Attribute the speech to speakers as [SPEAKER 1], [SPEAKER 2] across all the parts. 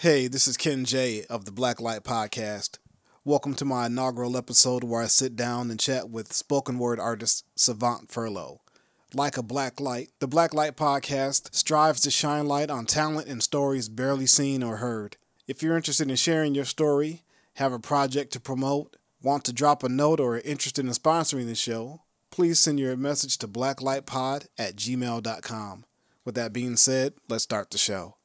[SPEAKER 1] Hey, this is Kenn J of the Black Light Podcast. Welcome to my inaugural episode where I sit down and chat with spoken word artist Savant Furlow. Like a black light, the Black Light Podcast strives to shine light on talent and stories barely seen or heard. If you're interested in sharing your story, have a project to promote, want to drop a note, or are interested in sponsoring the show, please send your message to blacklightpod at gmail.com. With that being said, let's start the show.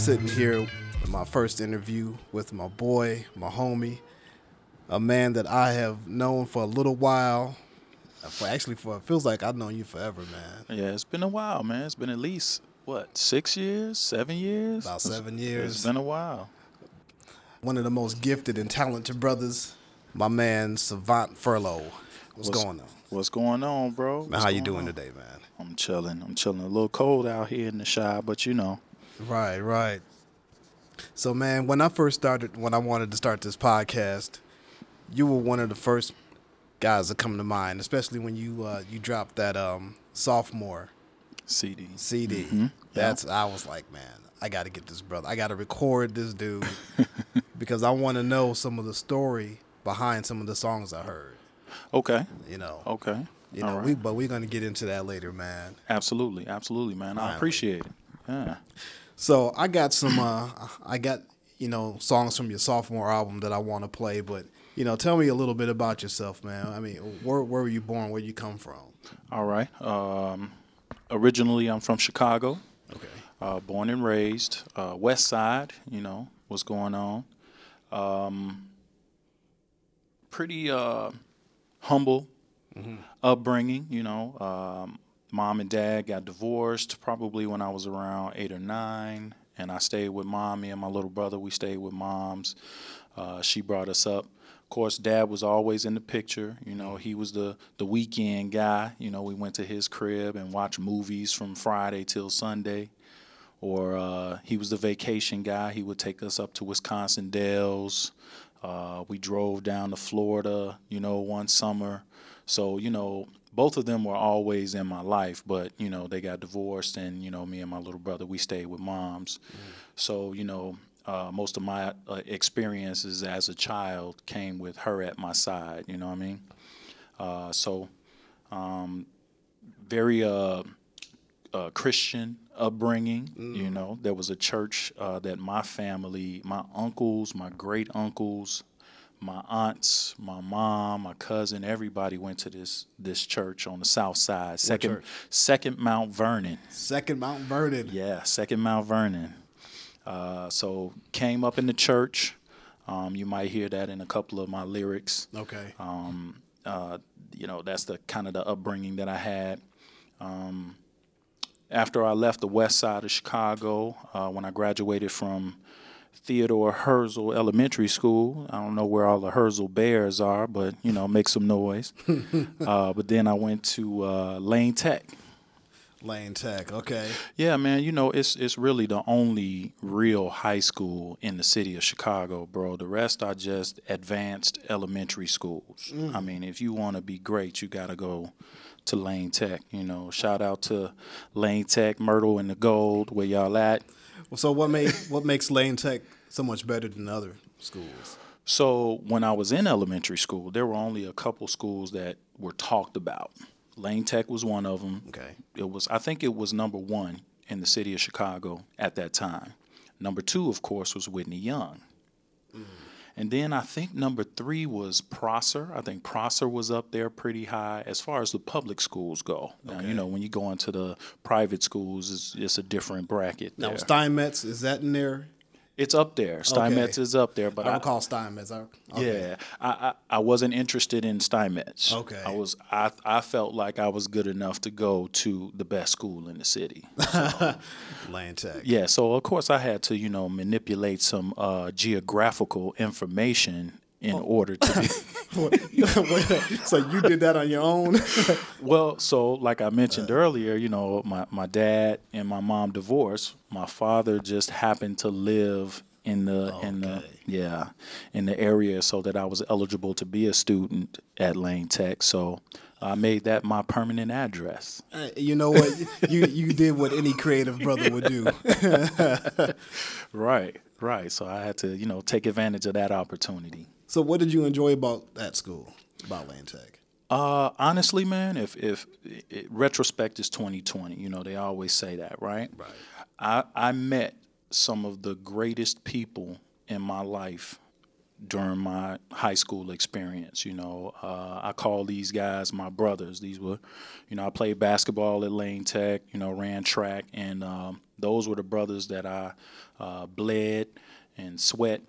[SPEAKER 1] Sitting here in my first interview with my boy, my homie, a man that I have known for a little while. For actually, for it feels like I've known you forever, man.
[SPEAKER 2] Yeah, it's been a while, man. It's been at least what six years, seven years,
[SPEAKER 1] About seven years.
[SPEAKER 2] It's been a while.
[SPEAKER 1] One of the most gifted and talented brothers, my man Savant Furlow. What's,
[SPEAKER 2] What's-
[SPEAKER 1] going on?
[SPEAKER 2] What's going on, bro?
[SPEAKER 1] Man, how you doing
[SPEAKER 2] on?
[SPEAKER 1] today, man?
[SPEAKER 2] I'm chilling. I'm chilling. A little cold out here in the Chi, but you know.
[SPEAKER 1] Right, right. So, man, when I first started, when I wanted to start this podcast, you were one of the first guys that come to mind, especially when you uh, you dropped that um, sophomore
[SPEAKER 2] CD.
[SPEAKER 1] CD.
[SPEAKER 2] Mm-hmm.
[SPEAKER 1] That's I was like, man, I got to get this brother. I got to record this dude because I want to know some of the story behind some of the songs I heard.
[SPEAKER 2] Okay.
[SPEAKER 1] You know,
[SPEAKER 2] Okay.
[SPEAKER 1] you know,
[SPEAKER 2] right.
[SPEAKER 1] we but we're gonna get into that later, man.
[SPEAKER 2] Absolutely. Absolutely, man. I appreciate it. Yeah.
[SPEAKER 1] So I got some. Uh, I got you know songs from your sophomore album that I want to play, but you know, tell me a little bit about yourself, man. I mean, where where were you born? Where you come from?
[SPEAKER 2] All right. Um, originally, I'm from Chicago.
[SPEAKER 1] Okay.
[SPEAKER 2] uh, born and raised, uh, West Side. You know what's going on. Um, pretty uh, humble upbringing. You know, um, mom and dad got divorced probably when I was around eight or nine, and I stayed with mom. Me and my little brother, we stayed with mom's. Uh, she brought us up. Of course, dad was always in the picture. You know, he was the the weekend guy. You know, we went to his crib and watched movies from Friday till Sunday or uh, he was the vacation guy. He would take us up to Wisconsin Dells. Uh, we drove down to Florida, you know, one summer. So, you know, both of them were always in my life, but, you know, they got divorced, and, you know, me and my little brother, we stayed with moms. So, you know, uh, most of my uh, experiences as a child came with her at my side, you know what I mean? Uh, so, um, very uh, uh, Christian upbringing. You know, there was a church uh, that my family, my uncles, my great uncles, my aunts, my mom, my cousin, everybody went to this this church on the south side, second
[SPEAKER 1] church?
[SPEAKER 2] second Mount Vernon.
[SPEAKER 1] Second Mount Vernon.
[SPEAKER 2] Yeah, second Mount Vernon. Uh, so came up in the church. Um, you might hear that in a couple of my lyrics
[SPEAKER 1] Okay.
[SPEAKER 2] um, uh, you know that's the kind of the upbringing that I had. Um, after I left the west side of Chicago, uh, when I graduated from Theodore Herzl Elementary School, I don't know where all the Herzl Bears are, but you know, make some noise. uh, but then I went to uh, Lane Tech.
[SPEAKER 1] Lane Tech. Okay.
[SPEAKER 2] Yeah, man, you know, it's it's really the only real high school in the city of Chicago, bro. The rest are just advanced elementary schools. I mean, if you want to be great, you got to go to Lane Tech, you know. Shout out to Lane Tech, Myrtle and the Gold, where y'all at.
[SPEAKER 1] So what made what makes Lane Tech so much better than other schools?
[SPEAKER 2] So, when I was in elementary school, there were only a couple schools that were talked about. Lane Tech was one of them.
[SPEAKER 1] Okay.
[SPEAKER 2] It was I think it was number 1 in the city of Chicago at that time. Number 2 of course was Whitney Young. And then I think number 3 was Prosser. I think Prosser was up there pretty high as far as the public schools go. Now, you know, when you go into the private schools it's, it's a different bracket
[SPEAKER 1] Now
[SPEAKER 2] there.
[SPEAKER 1] Steinmetz is that in there?
[SPEAKER 2] It's up there. Steinmetz
[SPEAKER 1] Okay.
[SPEAKER 2] is up there, but
[SPEAKER 1] I
[SPEAKER 2] I,
[SPEAKER 1] recall Steinmetz. I, okay.
[SPEAKER 2] yeah, I, I I wasn't interested in Steinmetz.
[SPEAKER 1] Okay.
[SPEAKER 2] I was I I felt like I was good enough to go to the best school in the city.
[SPEAKER 1] Lane Tech.
[SPEAKER 2] yeah, so of course I had to you know manipulate some uh, geographical information in
[SPEAKER 1] Oh.
[SPEAKER 2] order to be.
[SPEAKER 1] so you did that on your own?
[SPEAKER 2] Well, so like I
[SPEAKER 1] Uh.
[SPEAKER 2] mentioned earlier, you know, my, my dad and my mom divorced. My father just happened to live in the in the yeah in the area so that I was eligible to be a student at Lane Tech. So I made that my permanent address.
[SPEAKER 1] Uh, you know what? You you did what any creative brother would do.
[SPEAKER 2] Right, right. So I had to you know take advantage of that opportunity.
[SPEAKER 1] So what did you enjoy about that school, about Lane Tech?
[SPEAKER 2] Uh, honestly, man, if if it, retrospect is twenty twenty, you know they always say that, right?
[SPEAKER 1] Right.
[SPEAKER 2] I I met some of the greatest people in my life during my high school experience. You know, uh, I call these guys my brothers. These were, you know, I played basketball at Lane Tech. You know, ran track, and um, those were the brothers that I uh, bled and sweat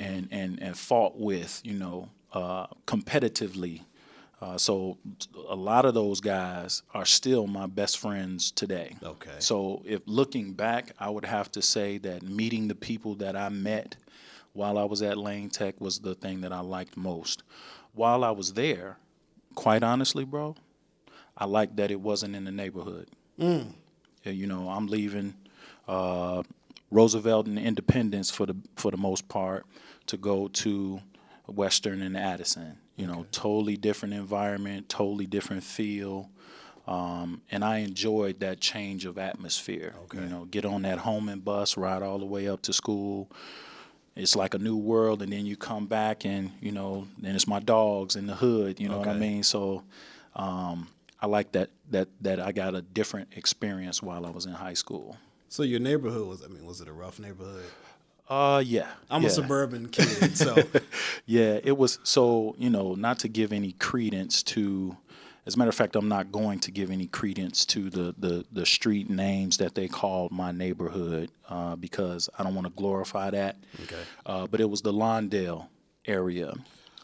[SPEAKER 2] and and and fought with. You know, uh, competitively. Uh, so a lot of those guys are still my best friends today.
[SPEAKER 1] Okay.
[SPEAKER 2] So if looking back, I would have to say that meeting the people that I met while I was at Lane Tech was the thing that I liked most. While I was there, quite honestly, bro, I liked that it wasn't in the neighborhood. Yeah, You know, I'm leaving uh, Roosevelt and Independence for the for the most part to go to Western and Addison. You know, totally different environment, totally different feel. Um, and I enjoyed that change of atmosphere. You know, get on that Homan bus, ride all the way up to school. It's like a new world, and then you come back, and you know, then it's my dogs in the hood. You know what I mean? So, um, I like that that that I got a different experience while I was in high school.
[SPEAKER 1] So your neighborhood was I mean, was it a rough neighborhood?
[SPEAKER 2] Uh, yeah.
[SPEAKER 1] I'm
[SPEAKER 2] yeah.
[SPEAKER 1] a suburban kid, so
[SPEAKER 2] Yeah, it was so, you know, not to give any credence to as a matter of fact, I'm not going to give any credence to the the, the street names that they called my neighborhood uh, because I don't want to glorify that.
[SPEAKER 1] Okay.
[SPEAKER 2] Uh, but it was the Lawndale area.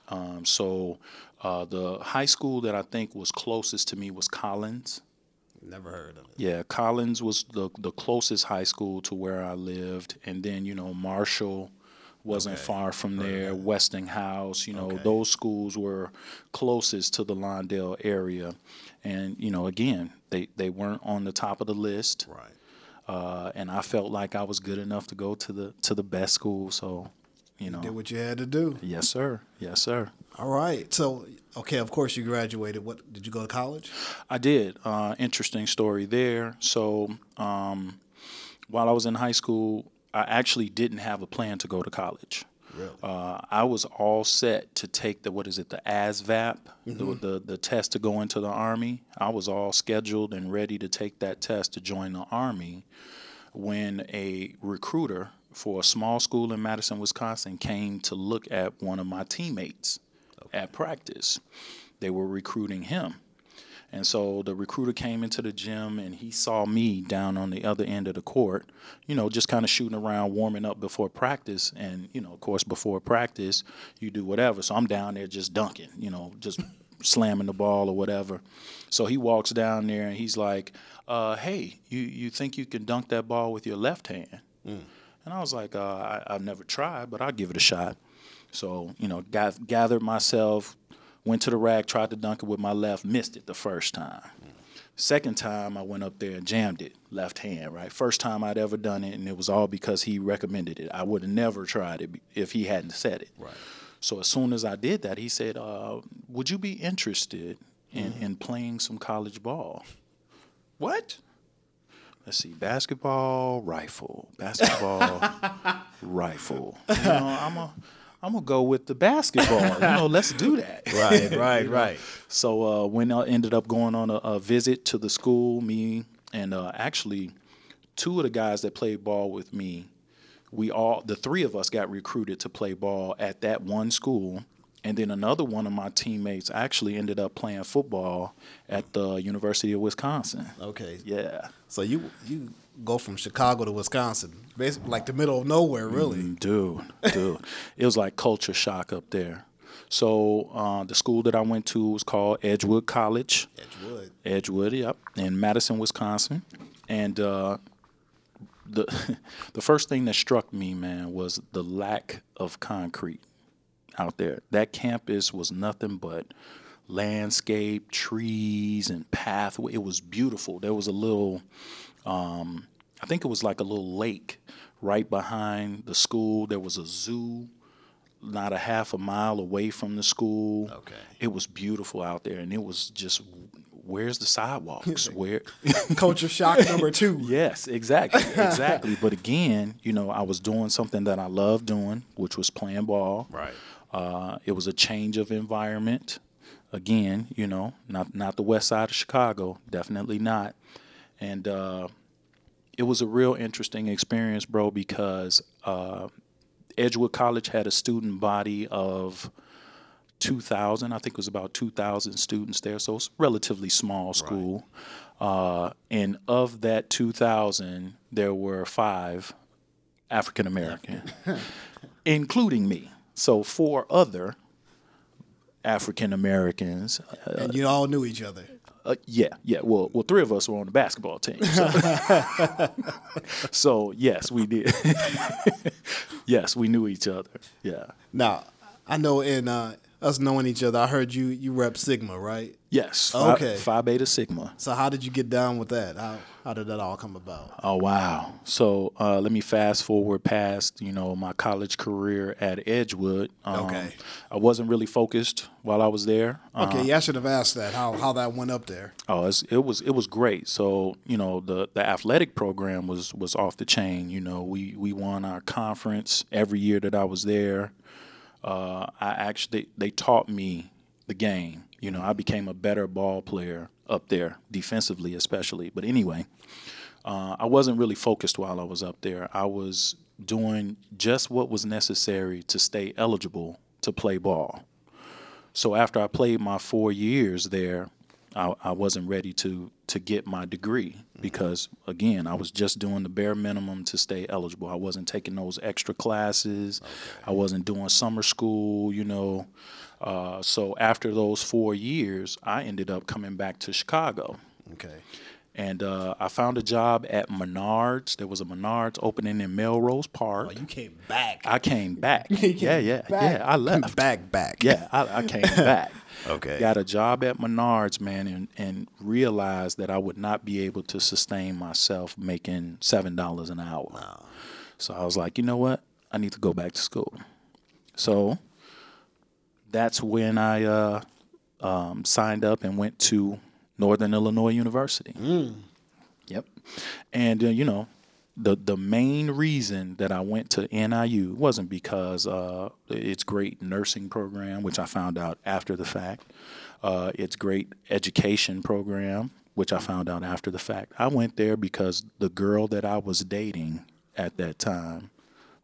[SPEAKER 2] Um, so uh, the high school that I think was closest to me was Collins.
[SPEAKER 1] Never heard of it.
[SPEAKER 2] Yeah, Collins was the the closest high school to where I lived, and then you know Marshall wasn't
[SPEAKER 1] Okay.
[SPEAKER 2] far from there. Westinghouse, you know,
[SPEAKER 1] Okay.
[SPEAKER 2] those schools were closest to the Lawndale area, and you know, again, they they weren't on the top of the list,
[SPEAKER 1] Right.
[SPEAKER 2] uh, and I felt like I was good enough to go to the to the best school, so you know,
[SPEAKER 1] Did what you had to do.
[SPEAKER 2] yes sir, yes sir.
[SPEAKER 1] All right. So okay, of course you graduated. What did you go to college?
[SPEAKER 2] I did. Uh, interesting story there. So, um, while I was in high school, I actually didn't have a plan to go to college.
[SPEAKER 1] Really?
[SPEAKER 2] Uh, I was all set to take the what is it, the ASVAB, the, the the test to go into the army. I was all scheduled and ready to take that test to join the army when a recruiter for a small school in Madison, Wisconsin, came to look at one of my teammates at practice. They were recruiting him. And so the recruiter came into the gym and he saw me down on the other end of the court, you know, just kind of shooting around, warming up before practice. And, you know, of course, before practice, you do whatever. So I'm down there just dunking, you know, just slamming the ball or whatever. So he walks down there and he's like, uh, hey, you, you think you can dunk that ball with your left hand? And I was like, uh, I, I've never tried, but I'll give it a shot. So, you know, got, gathered myself, went to the rack, tried to dunk it with my left, missed it the first time. Second time, I went up there and jammed it, left hand, right? First time I'd ever done it, and it was all because he recommended it. I would have never tried it if he hadn't said it.
[SPEAKER 1] Right.
[SPEAKER 2] So as soon as I did that, he said, uh, "Would you be interested in, in playing some college ball?" What? Let's see, basketball, rifle, basketball, rifle. You know, I'm a, I'm gonna go with the basketball. You know, let's do that.
[SPEAKER 1] Right. Right. right.
[SPEAKER 2] So uh, when I ended up going on a, a visit to the school, me and uh, actually two of the guys that played ball with me, we all the three of us got recruited to play ball at that one school, and then another one of my teammates actually ended up playing football at the University of Wisconsin.
[SPEAKER 1] Okay.
[SPEAKER 2] Yeah.
[SPEAKER 1] So you you go from Chicago to Wisconsin, basically like the middle of nowhere, really.
[SPEAKER 2] Mm, dude, dude, it was like culture shock up there. So uh, the school that I went to was called Edgewood College.
[SPEAKER 1] Edgewood.
[SPEAKER 2] Edgewood, yep, in Madison, Wisconsin, and uh, the the first thing that struck me, man, was the lack of concrete out there. That campus was nothing but landscape, trees, and pathway. It was beautiful. There was a little, um, I think it was like a little lake right behind the school. There was a zoo not a half a mile away from the school.
[SPEAKER 1] Okay.
[SPEAKER 2] It was beautiful out there, and it was just where's the sidewalks? Where?
[SPEAKER 1] Culture shock number two.
[SPEAKER 2] yes, exactly, exactly. but again, you know, I was doing something that I loved doing, which was playing ball.
[SPEAKER 1] Right.
[SPEAKER 2] Uh, it was a change of environment. Again, you know, not not the west side of Chicago, definitely not. And uh, it was a real interesting experience, bro, because uh, Edgewood College had a student body of 2,000. I think it was about 2,000 students there, so it's a relatively small school. Uh, and of that 2,000, there were five African American, including me. So four other African Americans. Uh,
[SPEAKER 1] and you all knew each other.
[SPEAKER 2] Uh, yeah, yeah. Well, well, three of us were on the basketball team. So, so yes, we did. yes, we knew each other. Yeah.
[SPEAKER 1] Now, I know in uh, us knowing each other, I heard you you rep Sigma, right?
[SPEAKER 2] Yes. Phi,
[SPEAKER 1] Okay.
[SPEAKER 2] Phi Beta Sigma.
[SPEAKER 1] So how did you get down with that? How how did that all come about?
[SPEAKER 2] Oh wow! So uh, let me fast forward past you know my college career at Edgewood. Um,
[SPEAKER 1] Okay.
[SPEAKER 2] I wasn't really focused while I was there.
[SPEAKER 1] Okay,
[SPEAKER 2] Um,
[SPEAKER 1] yeah, I should have asked that. How how that went up there?
[SPEAKER 2] Oh, it's, it was it was great. So you know the the athletic program was was off the chain. You know we we won our conference every year that I was there. Uh, I actually they taught me the game. You know I became a better ball player up there defensively, especially. But anyway, uh, I wasn't really focused while I was up there. I was doing just what was necessary to stay eligible to play ball. So after I played my four years there, I, I wasn't ready to to get my degree because again I was just doing the bare minimum to stay eligible. I wasn't taking those extra classes. I wasn't doing summer school. You know. Uh, so after those four years, I ended up coming back to Chicago.
[SPEAKER 1] Okay.
[SPEAKER 2] And uh, I found a job at Menards. There was a Menards opening in Melrose Park.
[SPEAKER 1] Oh, you came back.
[SPEAKER 2] I came back.
[SPEAKER 1] Came
[SPEAKER 2] yeah, yeah,
[SPEAKER 1] back.
[SPEAKER 2] yeah. I
[SPEAKER 1] Came
[SPEAKER 2] left.
[SPEAKER 1] back, back.
[SPEAKER 2] Yeah, I, I came back.
[SPEAKER 1] Okay.
[SPEAKER 2] Got a job at Menards, man, and, and realized that I would not be able to sustain myself making seven dollars an hour. So I was like, you know what? I need to go back to school. So that's when I uh, um, signed up and went to Northern Illinois University. Yep. And uh, you know, the the main reason that I went to NIU wasn't because uh, it's great nursing program, which I found out after the fact. Uh, it's great education program, which I found out after the fact. I went there because the girl that I was dating at that time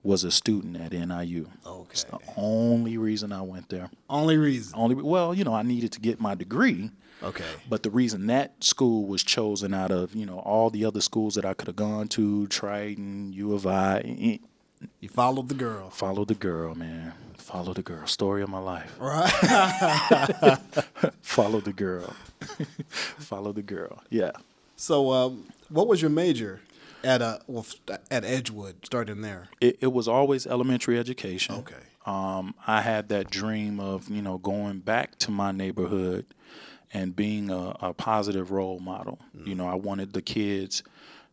[SPEAKER 2] was a student at NIU. It's the only reason I went there.
[SPEAKER 1] Only reason.
[SPEAKER 2] Only well, you know, I needed to get my degree.
[SPEAKER 1] Okay.
[SPEAKER 2] But the reason that school was chosen out of, you know, all the other schools that I could have gone to, Triton, U of I, eh, eh,
[SPEAKER 1] You followed the girl.
[SPEAKER 2] follow the girl, man. Follow the girl. Story of my life.
[SPEAKER 1] Right.
[SPEAKER 2] Follow the girl. follow the girl. Yeah.
[SPEAKER 1] So, um, what was your major at uh, well, at Edgewood? Starting there.
[SPEAKER 2] It, it was always elementary education.
[SPEAKER 1] Okay.
[SPEAKER 2] um, I had that dream of you know going back to my neighborhood and being a, a positive role model. You know, I wanted the kids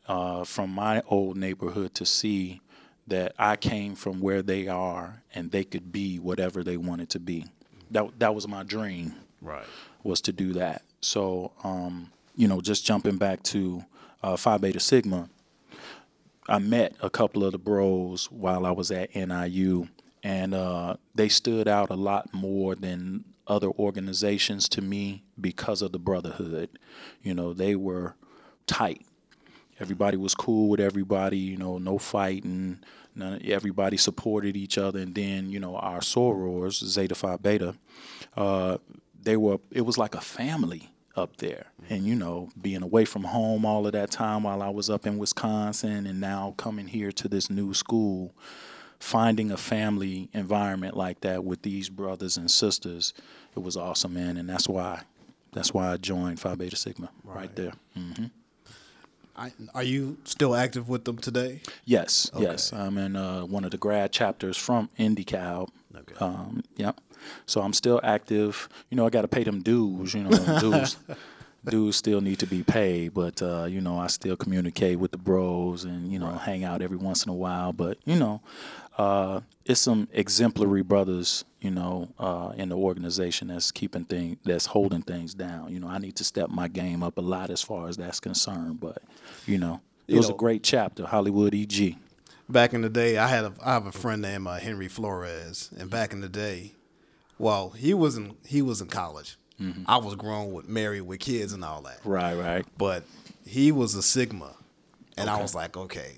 [SPEAKER 2] uh, from my old neighborhood to see that I came from where they are and they could be whatever they wanted to be. That that was my dream
[SPEAKER 1] Right.
[SPEAKER 2] was to do that. So, um, you know, just jumping back to uh, Phi Beta Sigma, I met a couple of the bros while I was at NIU, and uh, they stood out a lot more than other organizations to me because of the brotherhood. You know, they were tight. Everybody was cool with everybody. You know, no fighting. None, everybody supported each other, and then you know our sorors, Zeta Phi Beta, uh, they were. It was like a family up there. And you know, being away from home all of that time while I was up in Wisconsin and now coming here to this new school, finding a family environment like that with these brothers and sisters, it was awesome, man. And that's why that's why I joined Phi Beta Sigma right,
[SPEAKER 1] Right.
[SPEAKER 2] there. hmm
[SPEAKER 1] I, are you still active with them today?
[SPEAKER 2] Yes, yes. I'm in uh, one of the grad chapters from IndyCal.
[SPEAKER 1] Okay.
[SPEAKER 2] Um, yep. So I'm still active. You know, I got to pay them dues. You know, dues. Dues still need to be paid, but uh, you know, I still communicate with the bros and you know, hang out every once in a while. But you know, uh, it's some exemplary brothers, you know, uh, in the organization that's keeping things, that's holding things down. You know, I need to step my game up a lot as far as that's concerned. But you know, it
[SPEAKER 1] You
[SPEAKER 2] was
[SPEAKER 1] know-
[SPEAKER 2] a great chapter, Hollywood EG.
[SPEAKER 1] Back in the day, I had a I have a friend named uh, Henry Flores, and back in the day, well, he wasn't he was in college. I was grown with married with kids and all that.
[SPEAKER 2] Right, right.
[SPEAKER 1] but he was a Sigma, and I was like, okay,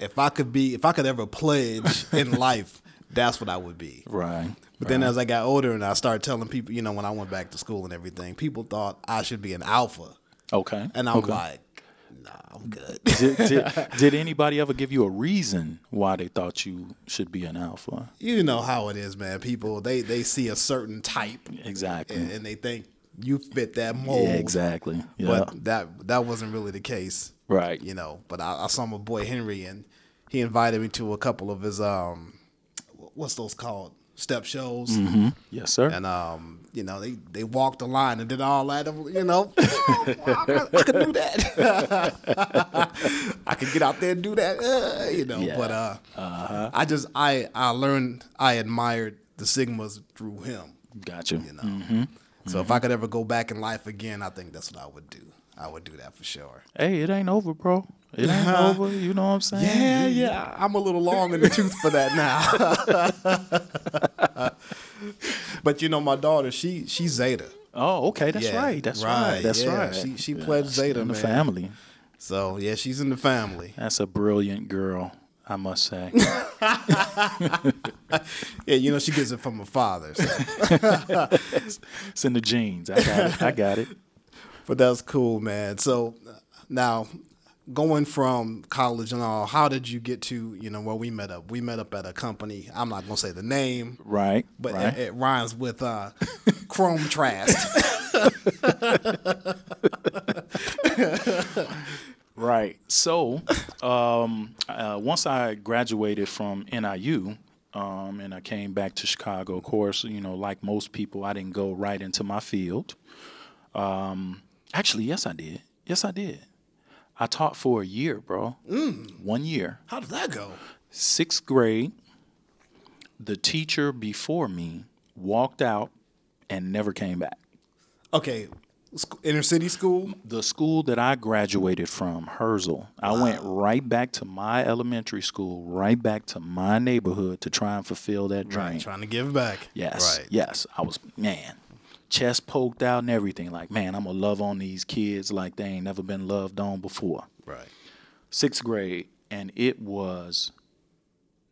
[SPEAKER 1] if I could be, if I could ever pledge in life, that's what I would be.
[SPEAKER 2] Right.
[SPEAKER 1] But then as I got older and I started telling people, you know, when I went back to school and everything, people thought I should be an alpha,
[SPEAKER 2] Okay.
[SPEAKER 1] and I'm
[SPEAKER 2] okay.
[SPEAKER 1] like, nah, I'm good.
[SPEAKER 2] did, did, did anybody ever give you a reason why they thought you should be an alpha?
[SPEAKER 1] you know how it is, man. People they they see a certain type
[SPEAKER 2] Exactly.
[SPEAKER 1] and, and they think you fit that mold.
[SPEAKER 2] yeah, exactly. Yeah.
[SPEAKER 1] But that that wasn't really the case.
[SPEAKER 2] Right.
[SPEAKER 1] you know. But I, I saw my boy Henry, and he invited me to a couple of his um, what's those called step shows,
[SPEAKER 2] Mm-hmm. Yes, sir.
[SPEAKER 1] and um, you know they they walked the line and did all that. You know, I, could, I could do that. I could get out there and do that. uh, you know,
[SPEAKER 2] Yeah.
[SPEAKER 1] but uh,
[SPEAKER 2] Uh-huh.
[SPEAKER 1] I just I I learned I admired the Sigmas through him.
[SPEAKER 2] Got you.
[SPEAKER 1] You know, so if I could ever go back in life again, I think that's what I would do. I would do that for sure.
[SPEAKER 2] Hey, it ain't over, bro. It ain't over. You know what I'm saying?
[SPEAKER 1] Yeah, yeah. I'm a little long in the tooth for that now. but you know, my daughter, she she's Zeta.
[SPEAKER 2] Oh, okay. That's
[SPEAKER 1] Yeah,
[SPEAKER 2] right. That's right.
[SPEAKER 1] right,
[SPEAKER 2] That's
[SPEAKER 1] yeah.
[SPEAKER 2] right.
[SPEAKER 1] She- she
[SPEAKER 2] Yeah,
[SPEAKER 1] pledged Zeta,
[SPEAKER 2] in the family.
[SPEAKER 1] So yeah, she's in the family.
[SPEAKER 2] That's a brilliant girl, I must say.
[SPEAKER 1] Yeah, you know, she gets it from her father. So.
[SPEAKER 2] it's in the genes. I got it. I got it.
[SPEAKER 1] But that's cool, man. So now going from college and all, how did you get to, you know, where we met up? We met up at a company. I'm not gonna say the name,
[SPEAKER 2] Right.
[SPEAKER 1] but
[SPEAKER 2] right.
[SPEAKER 1] it, it rhymes with uh, Chrome Trast.
[SPEAKER 2] Right. So, um, uh, once I graduated from NIU, um, and I came back to Chicago, of course, you know, like most people, I didn't go right into my field. Um, actually, yes, I did. Yes, I did. I taught for a year, bro. Mm. One year.
[SPEAKER 1] How did that go?
[SPEAKER 2] Sixth grade, the teacher before me walked out and never came back.
[SPEAKER 1] Okay, inner city school.
[SPEAKER 2] the school that I graduated from, Herzl, I went right back to my elementary school, right back to my neighborhood to try and fulfill that dream.
[SPEAKER 1] Right, trying to give back.
[SPEAKER 2] Yes,
[SPEAKER 1] Right.
[SPEAKER 2] yes. I was man, chest poked out and everything. Like, man, I'm gonna love on these kids like they ain't never been loved on before.
[SPEAKER 1] Right.
[SPEAKER 2] Sixth grade, and it was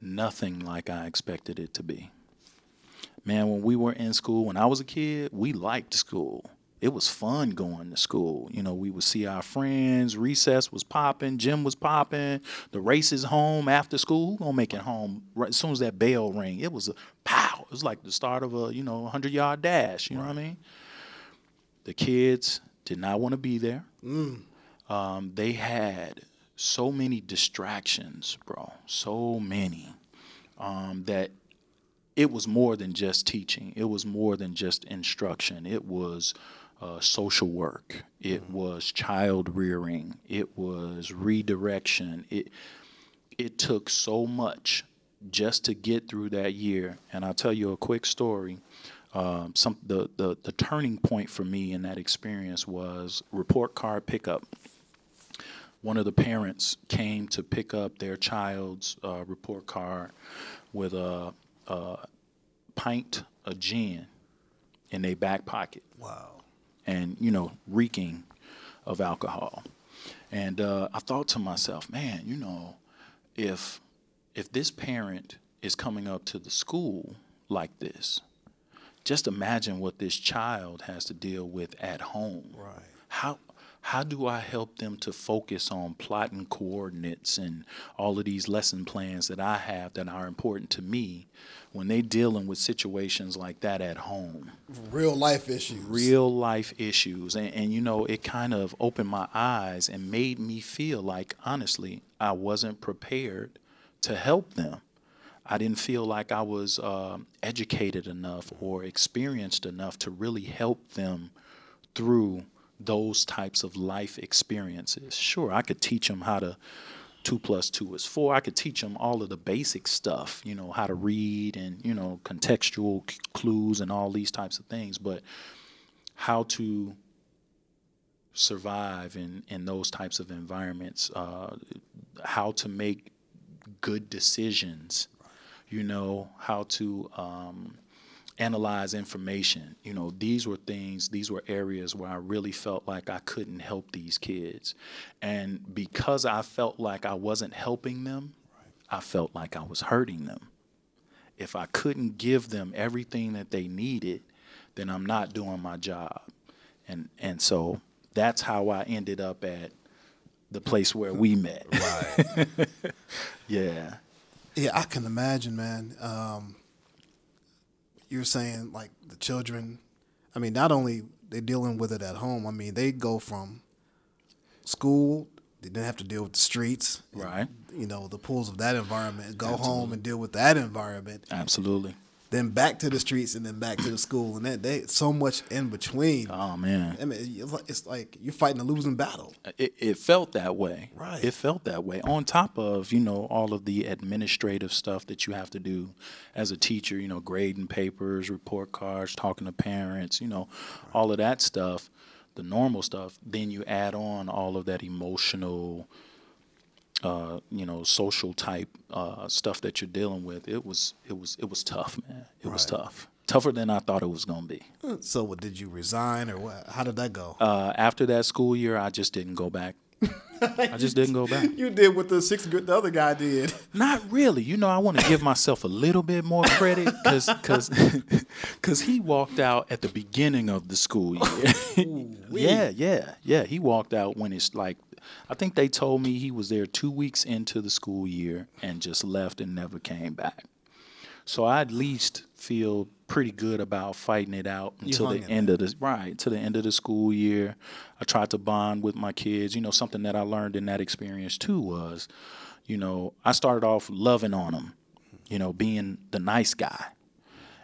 [SPEAKER 2] nothing like I expected it to be. Man, when we were in school, when I was a kid, we liked school. It was fun going to school. You know, we would see our friends. Recess was popping. Gym was popping. The races home after school. Who gonna make it home right as soon as that bell rang? It was a pow. It was like the start of a you know hundred yard dash. You know what I mean? The kids did not want to be there. Um, they had so many distractions, bro. So many um, that it was more than just teaching. It was more than just instruction. It was uh, social work. It was child rearing. It was redirection. It it took so much just to get through that year. And I'll tell you a quick story. Um, some the, the the turning point for me in that experience was report card pickup. One of the parents came to pick up their child's uh, report card with a, a pint of gin in their back pocket
[SPEAKER 1] Wow.
[SPEAKER 2] and you know reeking of alcohol and uh, i thought to myself man you know if if this parent is coming up to the school like this just imagine what this child has to deal with at home.
[SPEAKER 1] Right.
[SPEAKER 2] How how do I help them to focus on plotting coordinates and all of these lesson plans that I have that are important to me when they're dealing with situations like that at home?
[SPEAKER 1] Real life issues.
[SPEAKER 2] Real life issues. And, and you know, it kind of opened my eyes and made me feel like, honestly, I wasn't prepared to help them. I didn't feel like I was uh, educated enough or experienced enough to really help them through those types of life experiences. Sure, I could teach them how to two plus two is four. I could teach them all of the basic stuff, you know, how to read and, you know, contextual c- clues and all these types of things, but how to survive in, in those types of environments, uh, how to make good decisions, you know, how to um, analyze information. You know, these were things, these were areas where I really felt like I couldn't help these kids. And because I felt like I wasn't helping them, I felt like I was hurting them. If I couldn't give them everything that they needed, then I'm not doing my job. And and so that's how I ended up at the place where we met.
[SPEAKER 1] Right.
[SPEAKER 2] Yeah.
[SPEAKER 1] yeah, I can imagine, man. Um, you're saying like the children. I mean, not only they're dealing with it at home. I mean, they go from school. They didn't have to deal with the streets,
[SPEAKER 2] Right.
[SPEAKER 1] you know, the pools of that environment. Go home and deal with that environment.
[SPEAKER 2] Absolutely.
[SPEAKER 1] Then back to the streets, and then back to the school, and then they so much in between.
[SPEAKER 2] Oh man.
[SPEAKER 1] I mean, it's like- you're fighting a losing battle.
[SPEAKER 2] Uh, it, it felt that way.
[SPEAKER 1] Right.
[SPEAKER 2] It felt that way. On top of, you know, all of the administrative stuff that you have to do as a teacher, you know, grading papers, report cards, talking to parents, you know, all of that stuff, the normal stuff. Then you add on all of that emotional, uh, you know, social type uh, stuff that you're dealing with. It was, it was, it was tough, man. It was tough. Tougher than I thought it was gonna be.
[SPEAKER 1] So, what did you resign or what? How did that go?
[SPEAKER 2] Uh, after that school year, I just didn't go back. I just didn't go back.
[SPEAKER 1] you did what the sixth the other guy did.
[SPEAKER 2] Not really. You know, I want to give myself a little bit more credit because because he walked out at the beginning of the school year. yeah, yeah, yeah. He walked out when it's like, I think they told me he was there two weeks into the school year and just left and never came back. So I at least feel pretty good about fighting it out until the end of the right to the end of the school year. I tried to bond with my kids. You know, something that I learned in that experience too was, you know, I started off loving on them, you know, being the nice guy.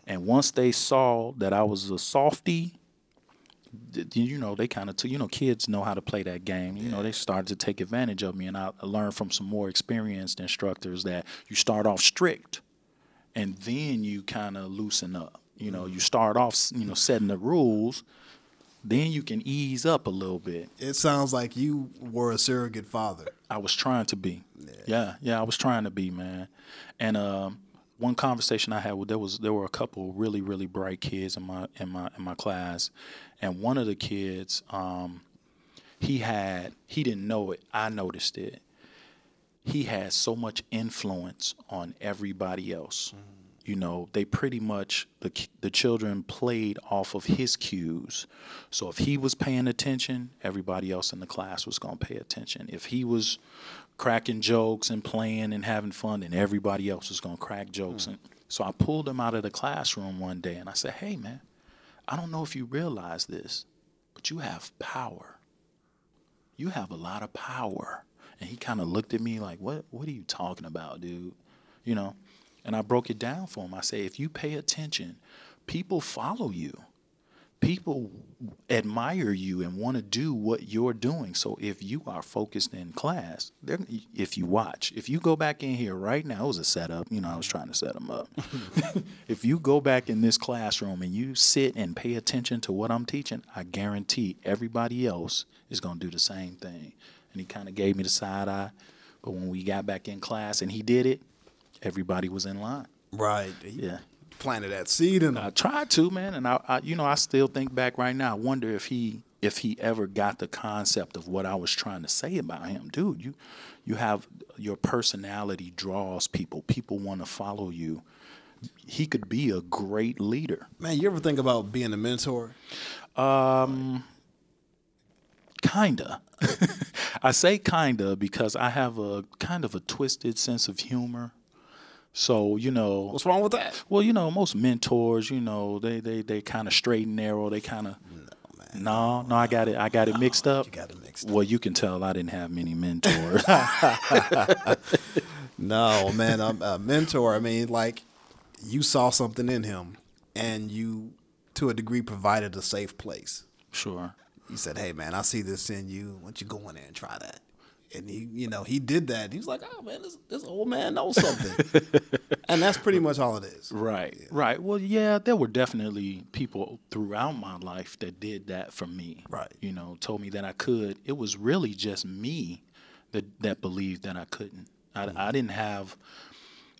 [SPEAKER 2] And once they saw that I was a softie, th- you know, they kind of, took. you know, kids know how to play that game. You know, they started to take advantage of me. And I I learned from some more experienced instructors that you start off strict and then you kind of loosen up. You know, you start off, you know, setting the rules, then you can ease up a little bit.
[SPEAKER 1] It sounds like you were a surrogate father.
[SPEAKER 2] I was trying to be. Yeah, yeah, I was trying to be, man. And um, one conversation I had with there was there were a couple really really bright kids in my in my in my class, and one of the kids, um, he had he didn't know it. I noticed it. He had so much influence on everybody else. You know, they pretty much the the children played off of his cues. So if he was paying attention, everybody else in the class was going to pay attention. If he was cracking jokes and playing and having fun, and everybody else was going to crack jokes. Hmm. And so I pulled him out of the classroom one day and I said, "Hey, man, I don't know if you realize this, but you have power. You have a lot of power." And he kind of looked at me like, "What? What are you talking about, dude?" You know. And I broke it down for him. I say, if you pay attention, people follow you. People admire you and want to do what you're doing. So if you are focused in class, they're- if you watch, if you go back in here right now, it was a setup. You know, I was trying to set them up. if you go back in this classroom and you sit and pay attention to what I'm teaching, I guarantee everybody else is going to do the same thing. And he kind of gave me the side eye. But when we got back in class and he did it, everybody was in line.
[SPEAKER 1] Right.
[SPEAKER 2] Yeah.
[SPEAKER 1] Planted that seed in
[SPEAKER 2] I tried to, man, and I, I, you know, I still think back right now. I wonder if he, if he ever got the concept of what I was trying to say about him, dude. You, you have your personality draws people. People want to follow you. he could be a great leader.
[SPEAKER 1] Man, you ever think about being a mentor?
[SPEAKER 2] Um, kinda. I say kinda because I have a kind of a twisted sense of humor. So you know,
[SPEAKER 1] What's wrong with that?
[SPEAKER 2] well, you know, most mentors, you know, they they they kind of straight and narrow. They kind of no, no, I got it. I got it mixed up.
[SPEAKER 1] You got it mixed up.
[SPEAKER 2] Well, you can tell I didn't have many mentors.
[SPEAKER 1] No, man, a, a mentor. I mean, like you saw something in him, and you, to a degree, provided a safe place.
[SPEAKER 2] sure.
[SPEAKER 1] You said, "Hey, man, I see this in you. Why don't you go in there and try that?" And he, you know, he did that. He was like, "Oh man, this, this old man knows something," and that's pretty much all it is.
[SPEAKER 2] Right, right. Well, yeah, there were definitely people throughout my life that did that for me.
[SPEAKER 1] Right.
[SPEAKER 2] You know, told me that I could. It was really just me that that believed that I couldn't. I, mm-hmm. I didn't have,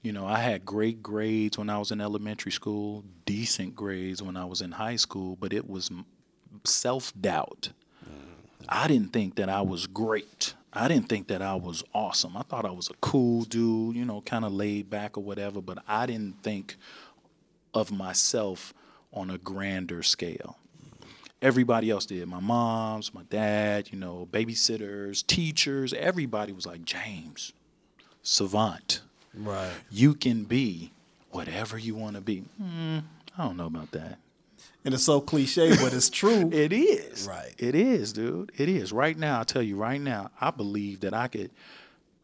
[SPEAKER 2] you know, I had great grades when I was in elementary school, decent grades when I was in high school, but it was self doubt. Mm-hmm. I didn't think that I was great. I didn't think that I was awesome. I thought I was a cool dude, you know, kind of laid back or whatever, but I didn't think of myself on a grander scale. Everybody else did. My moms, my dad, you know, babysitters, teachers, everybody was like, James, savant.
[SPEAKER 1] Right.
[SPEAKER 2] You can be whatever you want to be. Hmm, I don't know about that.
[SPEAKER 1] And it's so cliche, but it's true.
[SPEAKER 2] It is.
[SPEAKER 1] Right.
[SPEAKER 2] It is, dude. It is. Right now, I'll tell you right now, I believe that I could.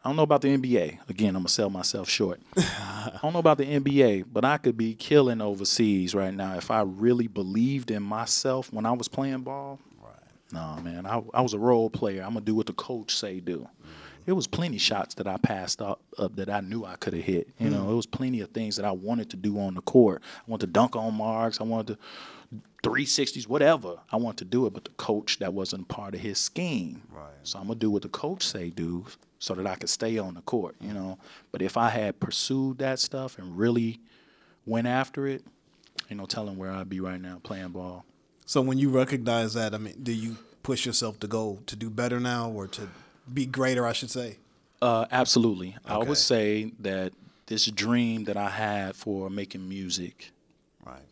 [SPEAKER 2] I don't know about the NBA. Again, I'm going to sell myself short. I don't know about the NBA, but I could be killing overseas right now if I really believed in myself when I was playing ball.
[SPEAKER 1] right.
[SPEAKER 2] No, man. I, I was a role player. I'm going to do what the coach say do. Mm-hmm. It was plenty shots that I passed up, up that I knew I could have hit. You know, mm. it was plenty of things that I wanted to do on the court. I wanted to dunk on marks. I wanted to 360s, whatever. I want to do it, but the coach that wasn't part of his scheme.
[SPEAKER 1] Right.
[SPEAKER 2] So I'm gonna do what the coach say do, so that I could stay on the court. You know. But if I had pursued that stuff and really went after it, you know, telling where I'd be right now playing ball.
[SPEAKER 1] So when you recognize that, I mean, do you push yourself to go to do better now, or to be greater? I should say.
[SPEAKER 2] Uh, absolutely. I would say that this dream that I had for making music
[SPEAKER 1] Right.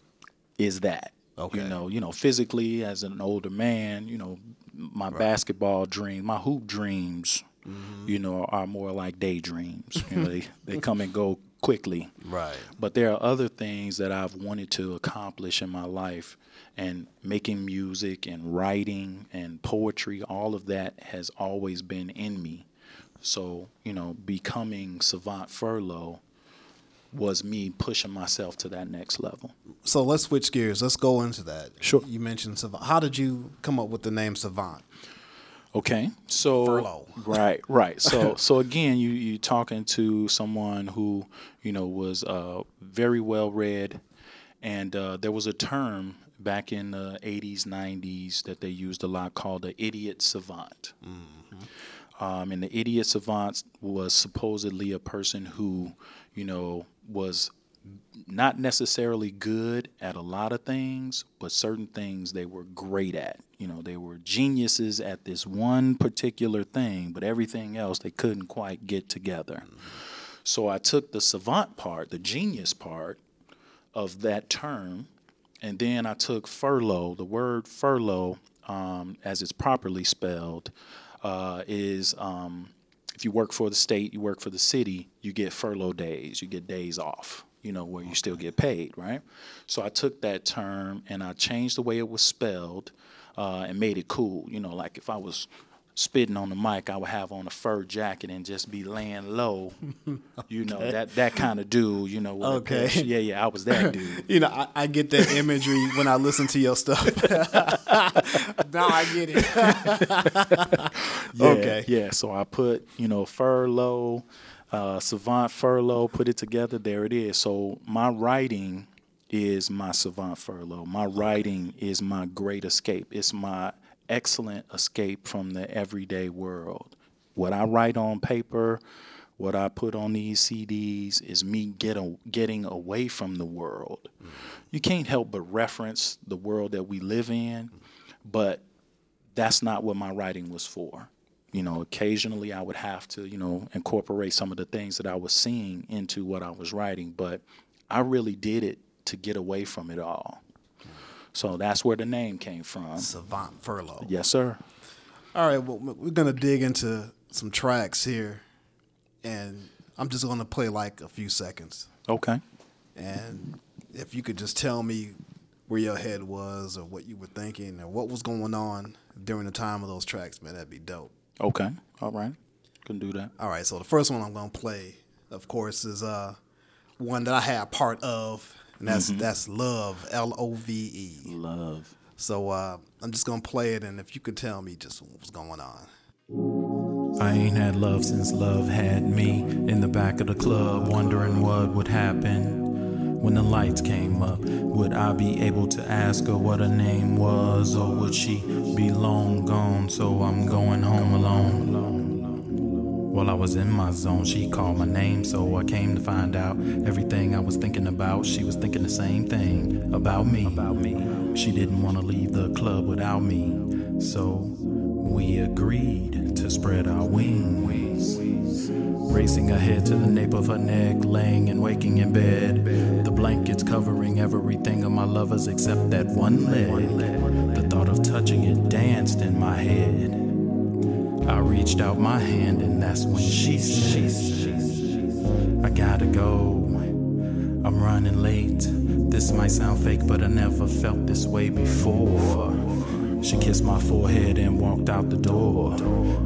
[SPEAKER 2] is that.
[SPEAKER 1] Okay.
[SPEAKER 2] You know, you know, physically as an older man, you know, my basketball dream, my hoop dreams,
[SPEAKER 1] Mm-hmm.
[SPEAKER 2] you know, are more like daydreams. You know, they, they come and go quickly.
[SPEAKER 1] Right.
[SPEAKER 2] But there are other things that I've wanted to accomplish in my life, and making music and writing and poetry, all of that has always been in me. So, you know, becoming Savant Furlow was me pushing myself to that next level.
[SPEAKER 1] So let's switch gears. Let's go into that.
[SPEAKER 2] Sure.
[SPEAKER 1] You mentioned Savant. How did you come up with the name Savant?
[SPEAKER 2] Okay, so
[SPEAKER 1] Furlough.
[SPEAKER 2] right, right. So, so again, you you talking to someone who you know was uh, very well read, and uh, there was a term back in the '80s, '90s that they used a lot called the idiot savant. Um, and the idiot savant was supposedly a person who, you know, was not necessarily good at a lot of things, but certain things they were great at. You know, they were geniuses at this one particular thing, but everything else they couldn't quite get together. So I took the savant part, the genius part of that term, and then I took furlough. The word furlough, um, as it's properly spelled, uh, is um, if you work for the state, you work for the city, you get furlough days, you get days off, you know, where you still get paid, right? So I took that term and I changed the way it was spelled uh, and made it cool. You know, like if I was spitting on the mic, I would have on a fur jacket and just be laying low. You know, that that kind of dude, you know.
[SPEAKER 1] Okay.
[SPEAKER 2] Yeah, yeah, I was that dude.
[SPEAKER 1] You know, I, I get that imagery when I listen to your stuff. now I get it.
[SPEAKER 2] Yeah,
[SPEAKER 1] Okay.
[SPEAKER 2] Yeah. So I put, you know, furlough, uh, savant furlough, put it together. There it is. So my writing is my savant furlough. My writing is my great escape. It's my excellent escape from the everyday world. What I write on paper, what I put on these CDs is me get a, getting away from the world. Mm-hmm. You can't help but reference the world that we live in, but that's not what my writing was for. You know, occasionally I would have to, you know, incorporate some of the things that I was seeing into what I was writing, but I really did it to get away from it all. So that's where the name came from.
[SPEAKER 1] Savant Furlow.
[SPEAKER 2] Yes, sir.
[SPEAKER 1] All right, well, we're gonna dig into some tracks here, and I'm just gonna play like a few seconds,
[SPEAKER 2] Okay.
[SPEAKER 1] and if you could just tell me where your head was, or what you were thinking, or what was going on during the time of those tracks, man, that'd be dope.
[SPEAKER 2] Okay. All right. Can do that.
[SPEAKER 1] All right, so the first one I'm gonna play, of course, is uh one that I had part of, and that's that's Love, L O V E.
[SPEAKER 2] Love.
[SPEAKER 1] So uh, I'm just gonna play it, and if you could tell me just what's going on.
[SPEAKER 3] I ain't had love since love had me in the back of the club, wondering what would happen when the lights came up. Would I be able to ask her what her name was, or would she be long gone? So I'm going home alone. While I was in my zone, she called my name, so I came to find out everything I was thinking about. She was thinking the same thing about me. About me. She didn't want to leave the club without me, so we agreed to spread our wings. Racing ahead to the nape of her neck, laying and waking in bed. The blankets covering everything of my lovers except that one leg. The thought of touching it danced in my head. I reached out my hand, and that's when she said, I gotta go. I'm running late. This might sound fake, but I never felt this way before. She kissed my forehead and walked out the door.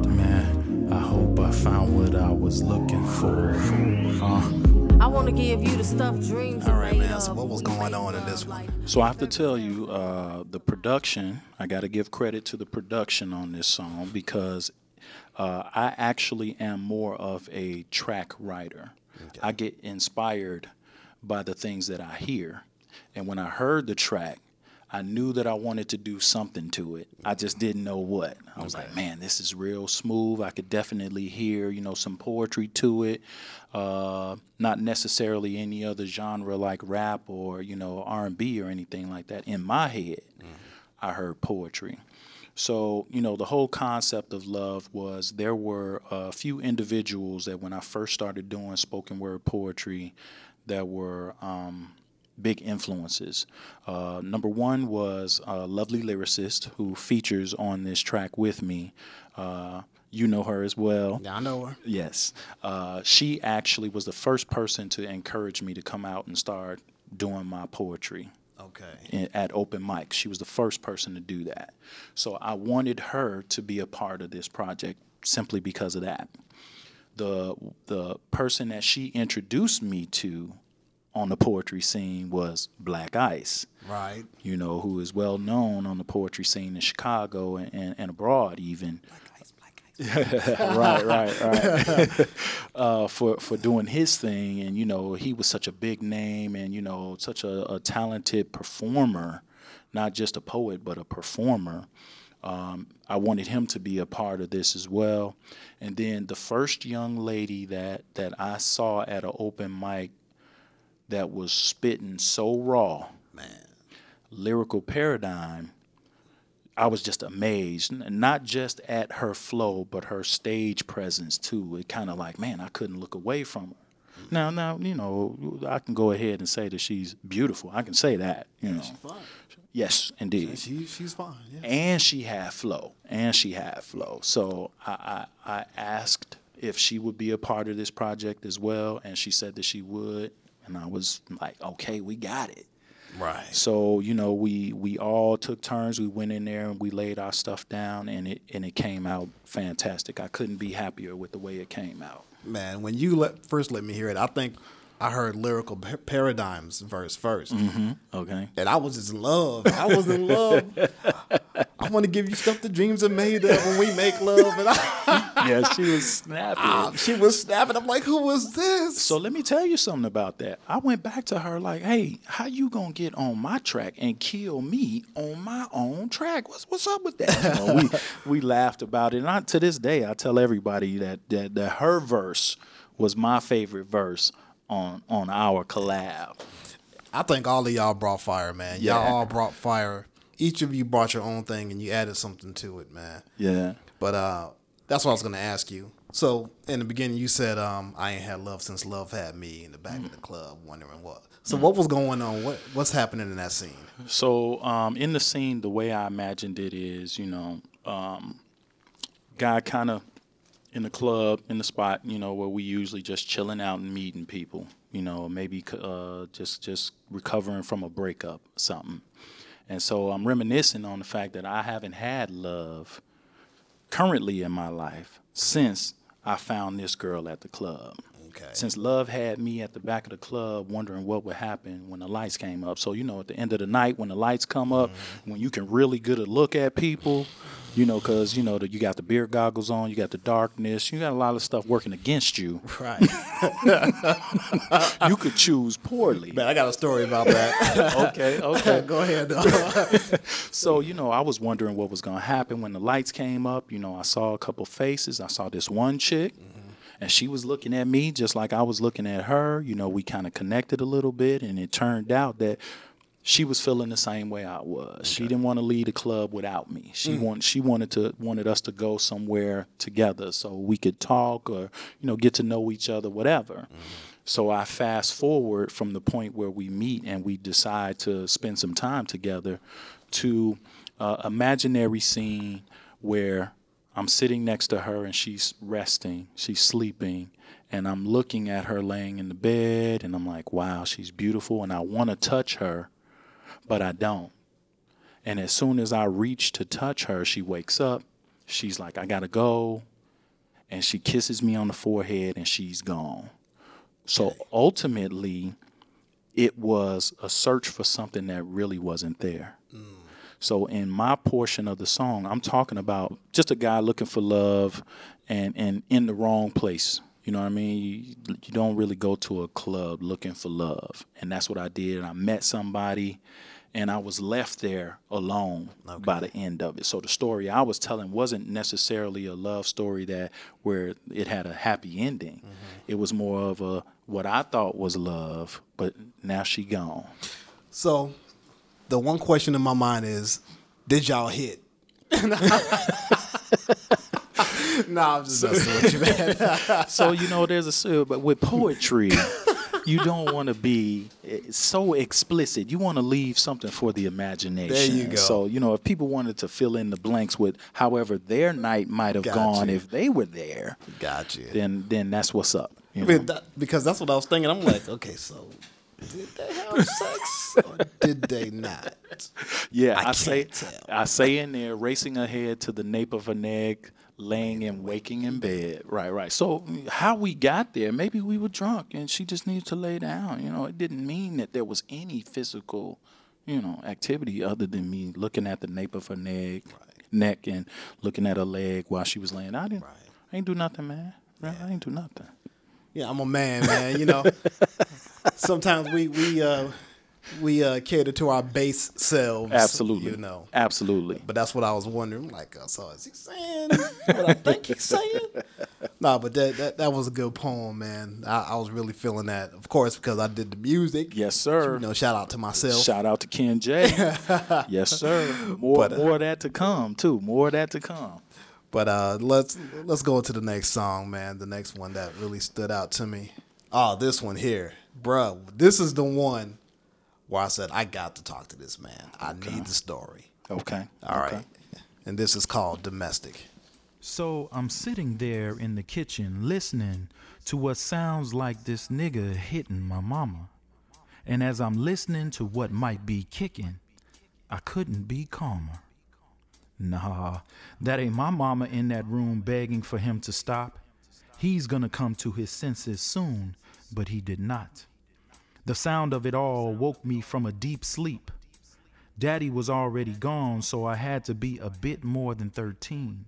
[SPEAKER 3] Man, I hope I found what I was looking for. Uh.
[SPEAKER 4] I want to give you the stuff dreams
[SPEAKER 1] All
[SPEAKER 4] are
[SPEAKER 1] right,
[SPEAKER 4] made
[SPEAKER 1] man, so what was going on in this one?
[SPEAKER 2] So I have to tell you, uh, the production. I got to give credit to the production on this song because uh, I actually am more of a track writer. I get inspired by the things that I hear, and when I heard the track, I knew that I wanted to do something to it. I just didn't know what. I was like, man, this is real smooth. I could definitely hear, you know, some poetry to it. Uh, not necessarily any other genre like rap or you know R&B or anything like that. In my head, I heard poetry. So, you know, the whole concept of love was there were a few individuals that when I first started doing spoken word poetry that were um, big influences. Uh, number one was a lovely lyricist who features on this track with me. Uh, you know her as well.
[SPEAKER 1] Yeah, I know her.
[SPEAKER 2] Yes. Uh, she actually was the first person to encourage me to come out and start doing my poetry
[SPEAKER 1] Okay.
[SPEAKER 2] at open mic. She was the first person to do that. So I wanted her to be a part of this project simply because of that. The the person that she introduced me to on the poetry scene was Black Ice,
[SPEAKER 1] Right.
[SPEAKER 2] you know, who is well known on the poetry scene in Chicago and, and, and abroad even. right, right, right. uh, for for doing his thing, and you know, he was such a big name, and you know, such a, a talented performer, not just a poet, but a performer. Um, I wanted him to be a part of this as well. And then the first young lady that that I saw at an open mic that was spitting so raw,
[SPEAKER 1] Man.
[SPEAKER 2] lyrical paradigm, I was just amazed, not just at her flow, but her stage presence too. It kind of like, man, I couldn't look away from her. Mm-hmm. Now, now, you know, I can go ahead and say that she's beautiful. I can say that, you know. She's fine. Yes, indeed.
[SPEAKER 1] She she's fine. Yeah.
[SPEAKER 2] And she had flow, and she had flow. So I, I, I asked if she would be a part of this project as well, and she said that she would. And I was like, okay, we got it.
[SPEAKER 1] Right.
[SPEAKER 2] So you know, we we all took turns. We went in there and we laid our stuff down, and it and it came out fantastic. I couldn't be happier with the way it came out.
[SPEAKER 1] Man, when you let, first let me hear it, I think I heard lyrical pa- paradigms verse 1st
[SPEAKER 2] Okay.
[SPEAKER 1] and I was just in love. I was in love. I want to give you stuff the dreams are made of when we make love, and I,
[SPEAKER 2] yeah, she was snapping.
[SPEAKER 1] Ah, she was snapping. I'm like, who was this?
[SPEAKER 2] So let me tell you something about that. I went back to her like, "Hey, how you gonna get on my track and kill me on my own track? What's what's up with that?" You know, we we laughed about it, and I, to this day, I tell everybody that, that that her verse was my favorite verse on on our collab.
[SPEAKER 1] I think all of y'all brought fire, man.
[SPEAKER 2] Yeah.
[SPEAKER 1] Y'all all brought fire. Each of you brought your own thing, and you added something to it, man.
[SPEAKER 2] Yeah.
[SPEAKER 1] But uh, that's what I was going to ask you. So in the beginning, you said um, I ain't had love since love had me in the back of
[SPEAKER 2] Mm.
[SPEAKER 1] the club, wondering what. So what was going on? What what's happening in that scene?
[SPEAKER 2] So um, in the scene, the way I imagined it is, you know, um, guy kind of in the club, in the spot, you know, where we usually just chilling out and meeting people, you know, maybe uh, just just recovering from a breakup, something. And so I'm reminiscing on the fact that I haven't had love currently in my life since I found this girl at the club.
[SPEAKER 1] Okay.
[SPEAKER 2] Since love had me at the back of the club wondering what would happen when the lights came up. So, you know, at the end of the night, when the lights come up, when you can really get a look at people, you know, because, you know, the, you got the beer goggles on, you got the darkness, you got a lot of stuff working against you.
[SPEAKER 1] Right.
[SPEAKER 2] you could choose poorly.
[SPEAKER 1] Man, I got a story about that.
[SPEAKER 2] okay, okay.
[SPEAKER 1] Go ahead. Though.
[SPEAKER 2] So, you know, I was wondering what was going to happen when the lights came up. You know, I saw a couple faces. I saw this one chick, mm-hmm. and she was looking at me just like I was looking at her. You know, we kind of connected a little bit, and it turned out that she was feeling the same way I was. She didn't want to leave the club without me. She want she wanted to wanted us to go somewhere together so we could talk or you know get to know each other, whatever. So I fast forward from the point where we meet and we decide to spend some time together to uh, imaginary scene where I'm sitting next to her and she's resting, she's sleeping, and I'm looking at her laying in the bed and I'm like, wow, she's beautiful and I want to touch her, but I don't. And as soon as I reach to touch her, she wakes up. She's like, I gotta go. And she kisses me on the forehead and she's gone. So ultimately, it was a search for something that really wasn't there. Mm. So in my portion of the song, I'm talking about just a guy looking for love and, and in the wrong place. You know what I mean? You, you don't really go to a club looking for love. And that's what I did. And I met somebody and I was left there alone by the end of it. So the story I was telling wasn't necessarily a love story that where it had a happy ending. Mm-hmm. It was more of a what I thought was love, but now she gone.
[SPEAKER 1] so, the one question in my mind is, did y'all hit? nah, I'm just messing with you, man.
[SPEAKER 2] so you know there's a but with poetry you don't want to be eh, so explicit you want to leave something for the imagination
[SPEAKER 1] There you go.
[SPEAKER 2] so you know if people wanted to fill in the blanks with however their night might have
[SPEAKER 1] Got
[SPEAKER 2] gone
[SPEAKER 1] you.
[SPEAKER 2] if they were there
[SPEAKER 1] Gotcha.
[SPEAKER 2] then then that's what's up you know?
[SPEAKER 1] that, because that's what I was thinking. I'm like, okay, so did they have sex or did they not?
[SPEAKER 2] yeah
[SPEAKER 1] I
[SPEAKER 2] i, say
[SPEAKER 1] tell.
[SPEAKER 2] i say in there racing ahead to the nape of a neck laying and waking in bed. Right right. So how we got there maybe we were drunk and she just needed to lay down. You know it didn't mean that there was any physical you know activity other than me looking at the nape of her neck neck and looking at her leg while she was laying. I didn't i ain't do nothing man. I ain't do nothing.
[SPEAKER 1] Yeah, I'm a man, man. You know, sometimes we we uh, we uh, cater to our base selves.
[SPEAKER 2] absolutely
[SPEAKER 1] You know,
[SPEAKER 2] absolutely
[SPEAKER 1] but that's what I was wondering. Like, uh, so is he saying what I think he's saying? No, but that, that that was a good poem, man. I, I was really feeling that. Of course, because I did the music.
[SPEAKER 2] yes sir
[SPEAKER 1] You know, shout out to myself.
[SPEAKER 2] Shout out to Kenn J. yes, sir. More,
[SPEAKER 1] But, uh,
[SPEAKER 2] more of that to come too. More of that to come.
[SPEAKER 1] But uh, let's let's go to the next song, man. The next one that really stood out to me. Oh, this one here, bruh. This is the one where I said I got to talk to this man. I need the story.
[SPEAKER 2] Okay.
[SPEAKER 1] All right,
[SPEAKER 2] okay.
[SPEAKER 1] and this is called domestic.
[SPEAKER 3] So I'm sitting there in the kitchen listening to what sounds like this nigga hitting my mama. And as I'm listening to what might be kicking, I couldn't be calmer. Nah, that ain't my mama in that room begging for him to stop. He's gonna come to his senses soon, but he did not. The sound of it all woke me from a deep sleep. Daddy was already gone, so I had to be a bit more than 13.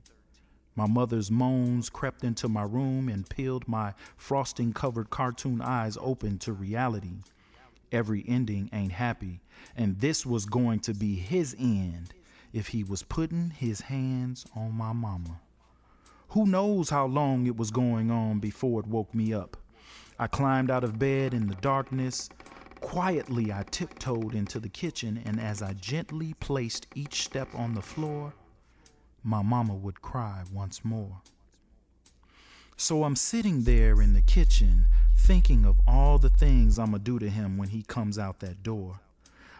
[SPEAKER 3] My mother's moans crept into my room and peeled my frosting covered cartoon eyes open to reality. Every ending ain't happy, and this was going to be his end if he was putting his hands on my mama. Who knows how long it was going on before it woke me up? I climbed out of bed in the darkness. Quietly, I tiptoed into the kitchen, and as I gently placed each step on the floor, my mama would cry once more. So I'm sitting there in the kitchen thinking of all the things I'ma do to him when he comes out that door.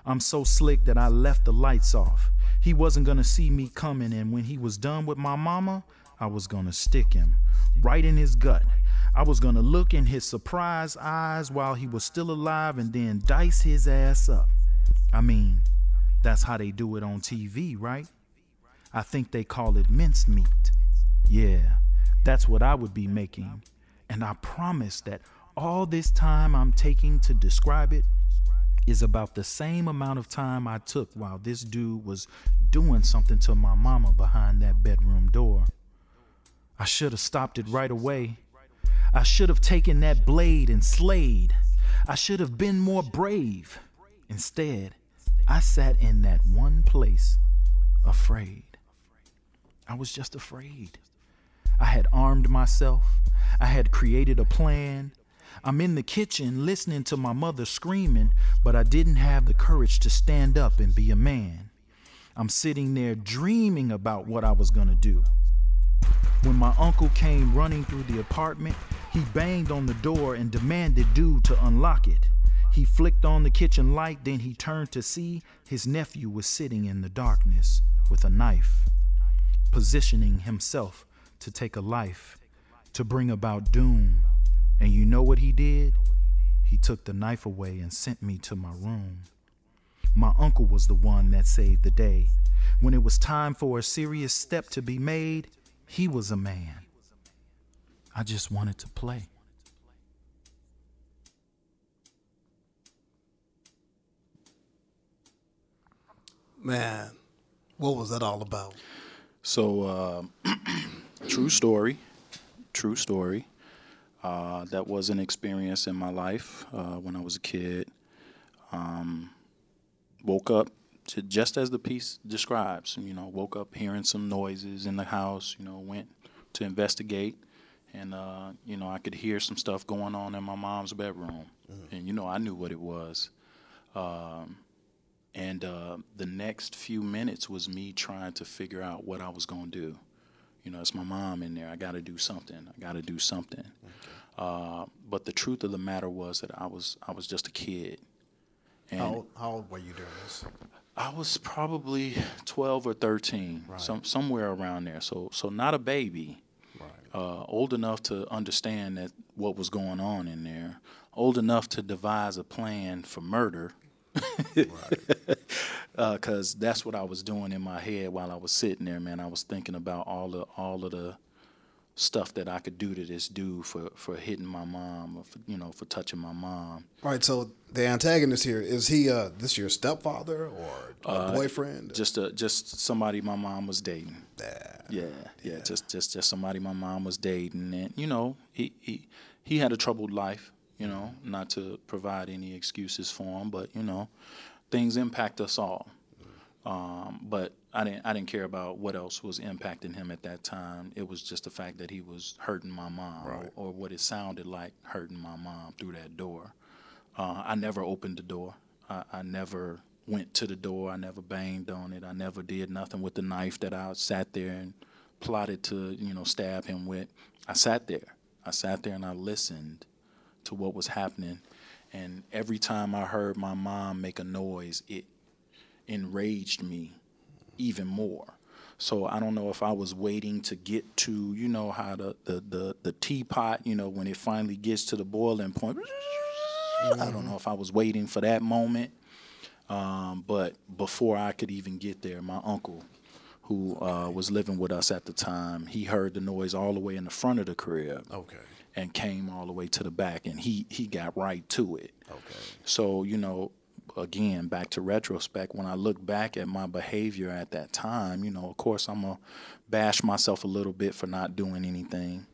[SPEAKER 3] I'm so slick that I left the lights off. He wasn't gonna see me coming, and when he was done with my mama, I was gonna stick him right in his gut. I was gonna look in his surprised eyes while he was still alive and then dice his ass up. I mean, that's how they do it on TV, right? I think they call it mincemeat. Yeah, that's what I would be making. And I promise that all this time I'm taking to describe it is about the same amount of time I took while this dude was doing something to my mama behind that bedroom door. I should have stopped it right away. I should have taken that blade and slayed. I should have been more brave. Instead, I sat in that one place, afraid. I was just afraid. I had armed myself. I had created a plan. I'm in the kitchen listening to my mother screaming, but I didn't have the courage to stand up and be a man. I'm sitting there dreaming about what I was going to do. When my uncle came running through the apartment, he banged on the door and demanded dude to unlock it. He flicked on the kitchen light, then he turned to see his nephew was sitting in the darkness with a knife, positioning himself to take a life, to bring about doom. And you know what he did? He took the knife away and sent me to my room. My uncle was the one that saved the day. When it was time for a serious step to be made, he was a man. I just wanted to play.
[SPEAKER 1] Man, what was that all about?
[SPEAKER 2] So, uh, true story, true story. Uh, that was an experience in my life uh, when I was a kid. Um, woke up to just as the piece describes. You know, woke up hearing some noises in the house. You know, went to investigate, and uh, you know, I could hear some stuff going on in my mom's bedroom, and you know, I knew what it was. Um, and uh, the next few minutes was me trying to figure out what I was going to do. You know, it's my mom in there. I got to do something. I got to do something. Uh, but the truth of the matter was that I was I was just a kid. And
[SPEAKER 1] How, old- how old were you during this?
[SPEAKER 2] I was probably 12 or 13, some, somewhere around there. So so not a baby.
[SPEAKER 1] Right.
[SPEAKER 2] Uh, old enough to understand that what was going on in there. Old enough to devise a plan for murder. Because that's what I was doing in my head while I was sitting there, man. I was thinking about all the all of the stuff that I could do to this dude for, for hitting my mom or for, you know for touching my mom.
[SPEAKER 1] Right. So the antagonist here is he? Uh, this your stepfather or a
[SPEAKER 2] Uh,
[SPEAKER 1] boyfriend?
[SPEAKER 2] Just a, just somebody my mom was dating.
[SPEAKER 1] Yeah.
[SPEAKER 2] Yeah, yeah, just just just somebody my mom was dating, and you know, he he he had a troubled life. You know, not to provide any excuses for him, but you know, things impact us all. Um, but I didn't I didn't care about what else was impacting him at that time. It was just the fact that he was hurting my mom,
[SPEAKER 1] Right.
[SPEAKER 2] or, or what it sounded like hurting my mom through that door. Uh, I never opened the door. I, I never went to the door. I never banged on it. I never did nothing with the knife that I sat there and plotted to, you know, stab him with. I sat there. I sat there and I listened to what was happening. And every time I heard my mom make a noise, it enraged me even more. So I don't know if I was waiting to get to, you know, how the, the, the, the teapot, you know, when it finally gets to the boiling point. I don't know if I was waiting for that moment. Um, but before I could even get there, my uncle, who uh, was living with us at the time, he heard the noise all the way in the front of the crib
[SPEAKER 1] Okay.
[SPEAKER 2] and came all the way to the back, and he he got right to it.
[SPEAKER 1] Okay.
[SPEAKER 2] So you know, again, back to retrospect, when I look back at my behavior at that time, you know, of course, I'm gonna bash myself a little bit for not doing anything,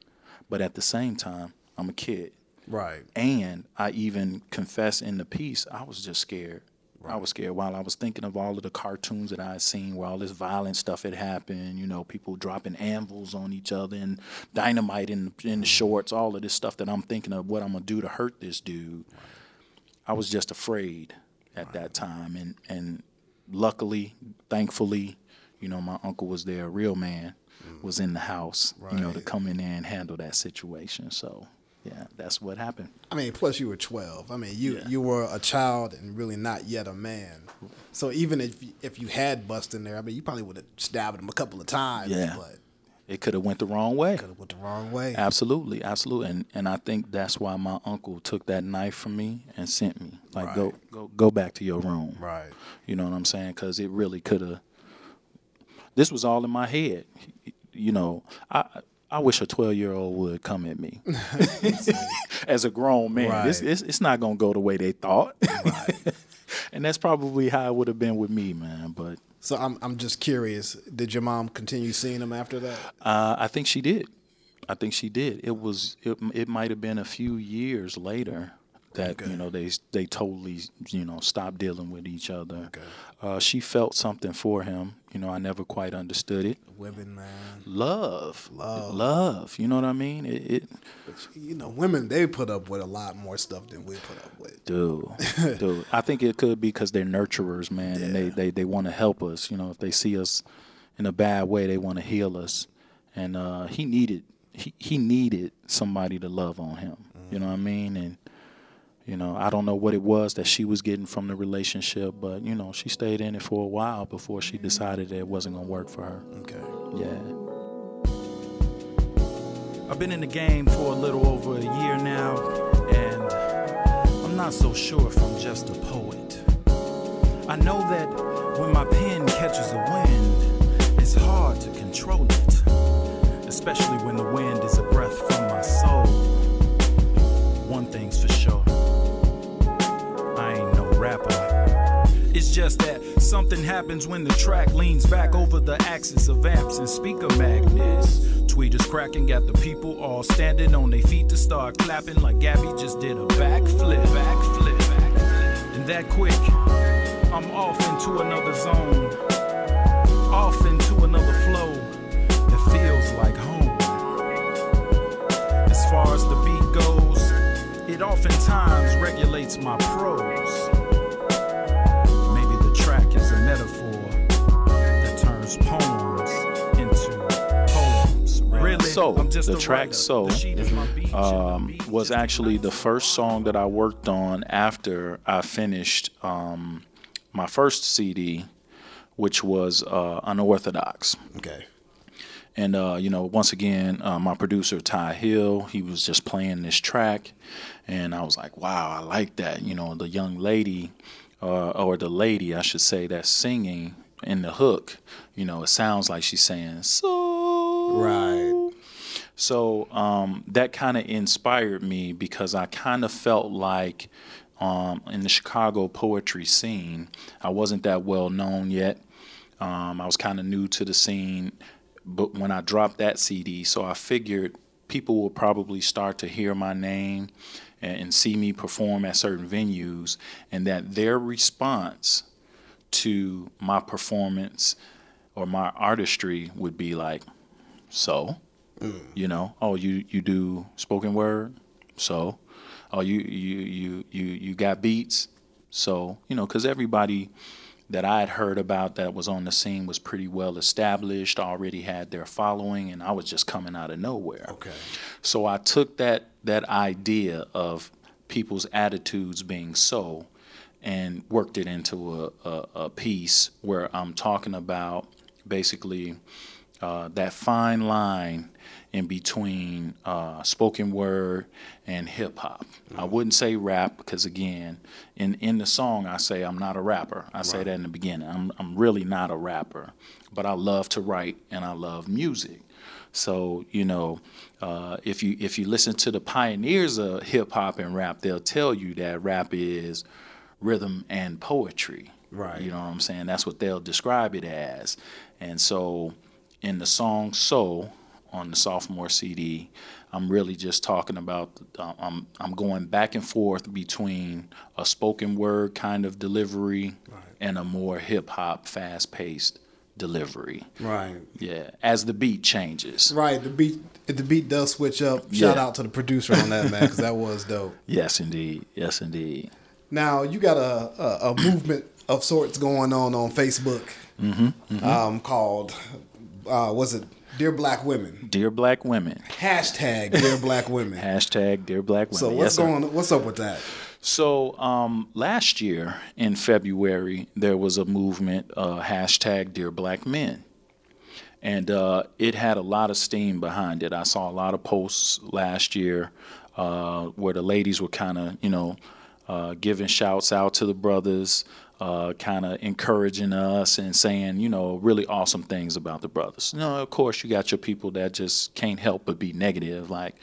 [SPEAKER 2] but at the same time, I'm a kid.
[SPEAKER 1] Right.
[SPEAKER 2] And I even confess in the piece, I was just scared. I was scared while I was thinking of all of the cartoons that I had seen where all this violent stuff had happened, you know, people dropping anvils on each other and dynamite in, in the shorts, all of this stuff that I'm thinking of what I'm to do to hurt this dude. I was just afraid at that time. And, and luckily, thankfully, you know, my uncle was there, a real man mm. was in the house, you know, to come in there and handle that situation. So, yeah, that's what happened.
[SPEAKER 1] I mean, plus you were 12. I mean, you
[SPEAKER 2] Yeah.
[SPEAKER 1] you were a child and really not yet a man. So even if if you had bust in there, I mean, you probably would have stabbed him a couple of times.
[SPEAKER 2] Yeah.
[SPEAKER 1] but
[SPEAKER 2] It could have went the wrong way.
[SPEAKER 1] could have went the wrong way.
[SPEAKER 2] Absolutely, absolutely, and and I think that's why my uncle took that knife from me and sent me like go
[SPEAKER 1] Right.
[SPEAKER 2] go go back to your room.
[SPEAKER 1] Right.
[SPEAKER 2] You know what I'm saying? Because it really could have. This was all in my head. You know, I I wish a 12 year old would come at me as a grown man.
[SPEAKER 1] Right.
[SPEAKER 2] it's it's not gonna go the way they thought. right. and that's probably how it would have been with me, man. But
[SPEAKER 1] So I'm I'm just curious. Did your mom continue seeing him after that?
[SPEAKER 2] Uh, I think she did. I think she did. It was it, it might have been a few years later that
[SPEAKER 1] Okay.
[SPEAKER 2] you know they they totally you know stopped dealing with each other.
[SPEAKER 1] Okay.
[SPEAKER 2] Uh, she felt something for him. You know, I never quite understood it.
[SPEAKER 1] Women, man.
[SPEAKER 2] Love,
[SPEAKER 1] Love.
[SPEAKER 2] love. You know what I mean? It, it
[SPEAKER 1] But, you know, women they put up with a lot more stuff than we put up with.
[SPEAKER 2] dude, dude. I think it could be because they're nurturers, man, and they, they, they want to help us. You know, if they see us in a bad way, they want to heal us. And uh, he needed he he needed somebody to love on him. You know what I mean? And you know, I don't know what it was that she was getting from the relationship, but you know, she stayed in it for a while before she decided that it wasn't gonna work for her.
[SPEAKER 1] Okay.
[SPEAKER 2] Yeah.
[SPEAKER 3] I've been in the game for a little over a year now, and I'm not so sure if I'm just a poet. I know that when my pen catches a wind, it's hard to control it, especially when the wind is a Just that something happens when the track leans back over the axis of amps and speaker magnets. Tweeters cracking, got the people all standing on their feet to start clapping like Gabby just did a backflip. Backflip. And that quick, I'm off into another zone, off into another flow that feels like home. As far as the beat goes, it oftentimes regulates my prose.
[SPEAKER 2] So, the track. So,
[SPEAKER 3] The sheet is my beat,
[SPEAKER 2] um, was actually the first song that I worked on after I finished um, my first CD, which was uh, Unorthodox.
[SPEAKER 1] Okay.
[SPEAKER 2] And uh, you know, once again, uh, my producer Ty Hill, he was just playing this track, and I was like, "Wow, I like that." You know, the young lady, uh, or the lady, I should say, that's singing in the hook. You know, it sounds like she's saying "so."
[SPEAKER 1] Right.
[SPEAKER 2] So um, that kind of inspired me because I kind of felt like um, in the Chicago poetry scene, I wasn't that well known yet. Um, I was kind of new to the scene, but when I dropped that CD, so I figured people will probably start to hear my name and, and see me perform at certain venues, and that their response to my performance or my artistry would be like, so, you know, oh, you you do spoken word, so, oh, you you you you you got beats, so, you know, because everybody that I had heard about that was on the scene was pretty well established, already had their following, and I was just coming out of nowhere.
[SPEAKER 1] Okay.
[SPEAKER 2] So I took that that idea of people's attitudes being so and worked it into a, a, a piece where I'm talking about basically uh, that fine line in between uh, spoken word and hip hop. I wouldn't say rap because again, in in the song I say I'm not a rapper. I say that in the beginning. I'm I'm really not a rapper, but I love to write and I love music. So you know, uh, if you if you listen to the pioneers of hip hop and rap, they'll tell you that rap is rhythm and poetry.
[SPEAKER 1] Right.
[SPEAKER 2] You know what I'm saying? That's what they'll describe it as. And so, in the song "So" on the sophomore CD, I'm really just talking about. Uh, I'm I'm going back and forth between a spoken word kind of delivery and a more hip hop, fast paced delivery.
[SPEAKER 1] Right.
[SPEAKER 2] Yeah, as the beat changes.
[SPEAKER 1] Right. The beat. The beat does switch up, shout
[SPEAKER 2] Yeah.
[SPEAKER 1] out to the producer on that man because that was dope.
[SPEAKER 2] Yes, indeed. Yes, indeed.
[SPEAKER 1] Now you got a, a a movement of sorts going on on Facebook.
[SPEAKER 2] Mm-hmm,
[SPEAKER 1] Um, called uh, was it Dear Black Women?
[SPEAKER 2] Dear Black Women.
[SPEAKER 1] Hashtag Dear Black Women.
[SPEAKER 2] Hashtag Dear Black Women.
[SPEAKER 1] So
[SPEAKER 2] Yes,
[SPEAKER 1] what's
[SPEAKER 2] sir.
[SPEAKER 1] going? What's up with that?
[SPEAKER 2] So um, last year in February, there was a movement, uh, hashtag Dear Black Men. And uh, it had a lot of steam behind it. I saw a lot of posts last year uh, where the ladies were kind of, you know, uh, giving shouts out to the brothers, uh, kind of encouraging us and saying, you know, really awesome things about the brothers. You know, of course, you got your people that just can't help but be negative, like,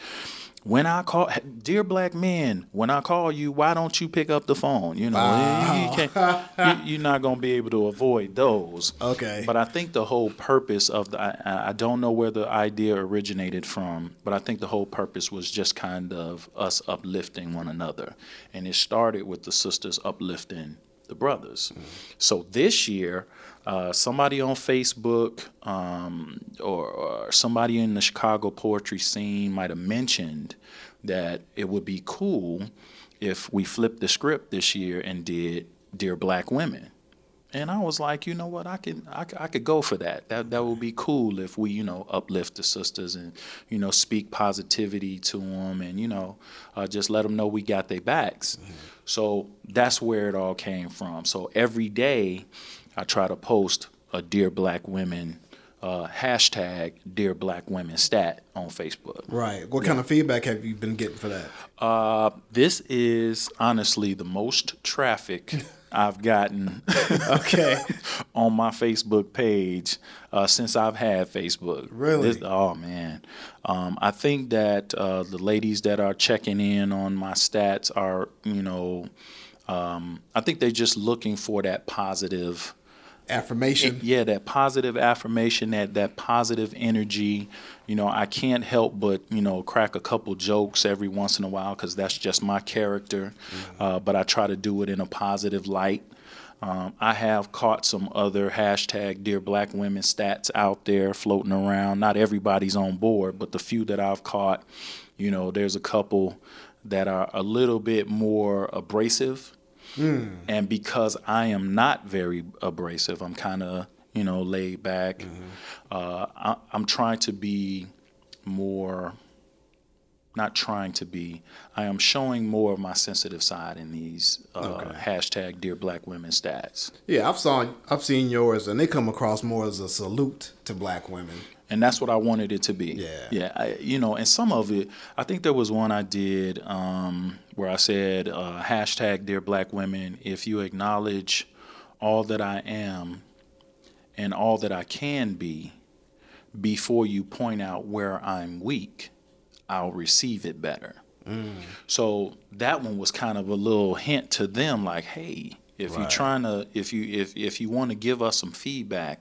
[SPEAKER 2] when I call, dear black men, when I call you, why don't you pick up the phone? You know, you can't, you, you're not going to be able to avoid those.
[SPEAKER 1] Okay.
[SPEAKER 2] But I think the whole purpose of the, I, I don't know where the idea originated from, but I think the whole purpose was just kind of us uplifting one another. And it started with the sisters uplifting the brothers. So this year, uh, somebody on Facebook um, or, or somebody in the Chicago poetry scene might have mentioned that it would be cool if we flipped the script this year and did Dear Black Women. And I was like, you know what, I can, I, I could go for that. That that would be cool if we, you know, uplift the sisters and, you know, speak positivity to them and, you know, uh, just let them know we got their backs. So that's where it all came from. So every day, I try to post a Dear Black Women uh, hashtag Dear Black Women stat on Facebook.
[SPEAKER 1] Right. What kind of feedback have you been getting for that?
[SPEAKER 2] Uh, this is honestly the most traffic I've gotten
[SPEAKER 1] Okay.
[SPEAKER 2] on my Facebook page uh, since I've had Facebook.
[SPEAKER 1] Really?
[SPEAKER 2] This- oh man, um, I think that uh, the ladies that are checking in on my stats are, you know, um, I think they're just looking for that positive.
[SPEAKER 1] Affirmation.
[SPEAKER 2] Yeah, that positive affirmation, that that positive energy. You know, I can't help but you know crack a couple jokes every once in a while because that's just my character. Uh, but I try to do it in a positive light. Um, I have caught some other hashtag Dear Black Women stats out there floating around. Not everybody's on board, but the few that I've caught, you know, there's a couple that are a little bit more abrasive. And because I am not very abrasive, I'm kind of, you know, laid back. Uh, I, I'm trying to be more, not trying to be, I am showing more of my sensitive side in these uh, hashtag Dear Black Women stats.
[SPEAKER 1] Yeah, I've saw I've seen yours, and they come across more as a salute to black women.
[SPEAKER 2] and that's what I wanted it to be.
[SPEAKER 1] Yeah.
[SPEAKER 2] yeah. I, you know, and some of it, I think there was one I did um, where I said uh, hashtag Dear Black Women. If you acknowledge all that I am and all that I can be before you point out where I'm weak, I'll receive it better. Mm. So that one was kind of a little hint to them, like, hey, if you're trying to, if you if if you want to give us some feedback,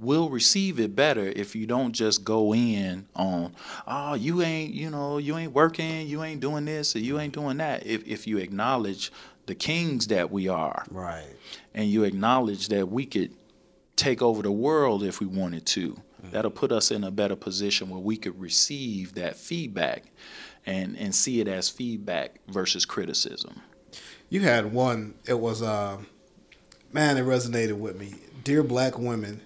[SPEAKER 2] we'll receive it better if you don't just go in on, oh, you ain't, you know, you ain't working, you ain't doing this, or you ain't doing that. If if you acknowledge the kings that we are,
[SPEAKER 1] Right.
[SPEAKER 2] and you acknowledge that we could take over the world if we wanted to, that'll put us in a better position where we could receive that feedback and and see it as feedback versus criticism.
[SPEAKER 1] You had one. It was uh, man. It resonated with me. Dear black women.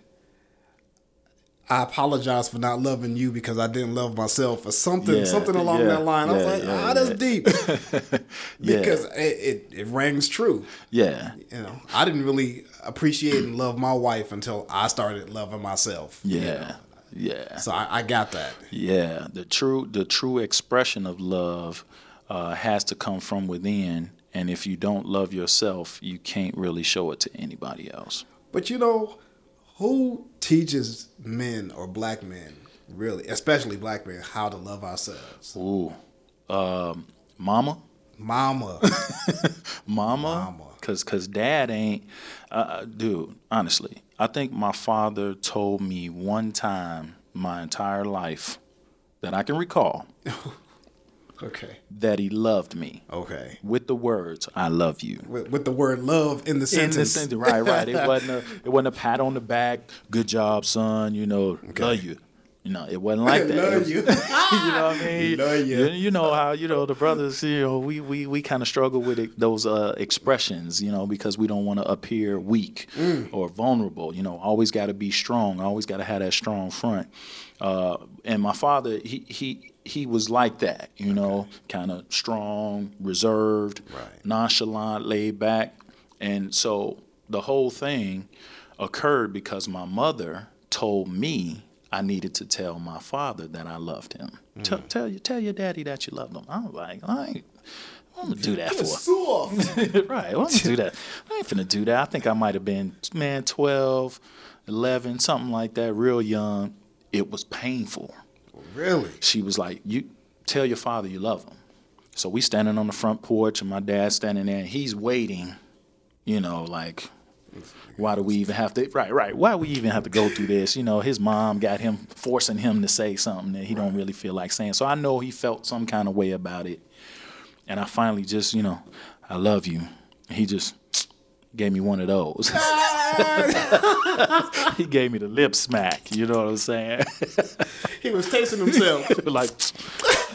[SPEAKER 1] I apologize for not loving you because I didn't love myself, or something,
[SPEAKER 2] Yeah,
[SPEAKER 1] something along
[SPEAKER 2] yeah,
[SPEAKER 1] that line. I was
[SPEAKER 2] yeah,
[SPEAKER 1] like, ah, that's
[SPEAKER 2] yeah.
[SPEAKER 1] deep,
[SPEAKER 2] Yeah.
[SPEAKER 1] because it, it it rings true.
[SPEAKER 2] Yeah.
[SPEAKER 1] You know, I didn't really appreciate and love my wife until I started loving myself. you
[SPEAKER 2] Yeah.
[SPEAKER 1] know.
[SPEAKER 2] Yeah.
[SPEAKER 1] So I, I got that.
[SPEAKER 2] Yeah, the true the true expression of love uh, has to come from within, and if you don't love yourself, you can't really show it to anybody else.
[SPEAKER 1] But you know, who teaches men or black men, really, especially black men, how to love ourselves?
[SPEAKER 2] Ooh, um, mama,
[SPEAKER 1] Mama.
[SPEAKER 2] mama,
[SPEAKER 1] Mama.
[SPEAKER 2] Cause cause dad ain't, uh, dude. Honestly, I think my father told me one time my entire life that I can recall
[SPEAKER 1] okay.
[SPEAKER 2] that he loved me
[SPEAKER 1] Okay.
[SPEAKER 2] with the words "I love you."
[SPEAKER 1] With, with the word love in the
[SPEAKER 2] In the
[SPEAKER 1] sentence.
[SPEAKER 2] sentence, right, right. It wasn't a, it wasn't a pat on the back. Good job, son. You know, love you. You know, it wasn't like that.
[SPEAKER 1] Love
[SPEAKER 2] was-
[SPEAKER 1] you.
[SPEAKER 2] you know what I mean?
[SPEAKER 1] Love.
[SPEAKER 2] You, you know how you know the brothers. You know, we we, we kind of struggle with it, those uh, expressions. You know, because we don't want to appear weak
[SPEAKER 1] Mm.
[SPEAKER 2] or vulnerable. You know, always got to be strong. Always got to have that strong front. Uh, and my father, he he he was like that. You know, kind of strong, reserved,
[SPEAKER 1] Right.
[SPEAKER 2] nonchalant, laid back, and so the whole thing occurred because my mother told me I needed to tell my father that I loved him. Mm. Tell, tell you, tell your daddy that you loved him. I'm like, I ain't. I'm gonna do that for.
[SPEAKER 1] Soft.
[SPEAKER 2] right. I'm gonna do that. I ain't finna do that. I think I might have been man 12, 11, something like that, real young. It was painful
[SPEAKER 1] Really?
[SPEAKER 2] she was like, "You tell your father you love him." So we standing on the front porch, and my dad's standing there, and he's waiting. You know, like, why do we even have to? Right, right. Why we even have to go through this? You know, his mom got him forcing him to say something that he don't really feel like saying. So I know he felt some kind of way about it, and I finally just, you know, I love you. He just gave me one of those. he gave me the lip smack. You know what I'm saying?
[SPEAKER 1] He was tasting himself.
[SPEAKER 2] like,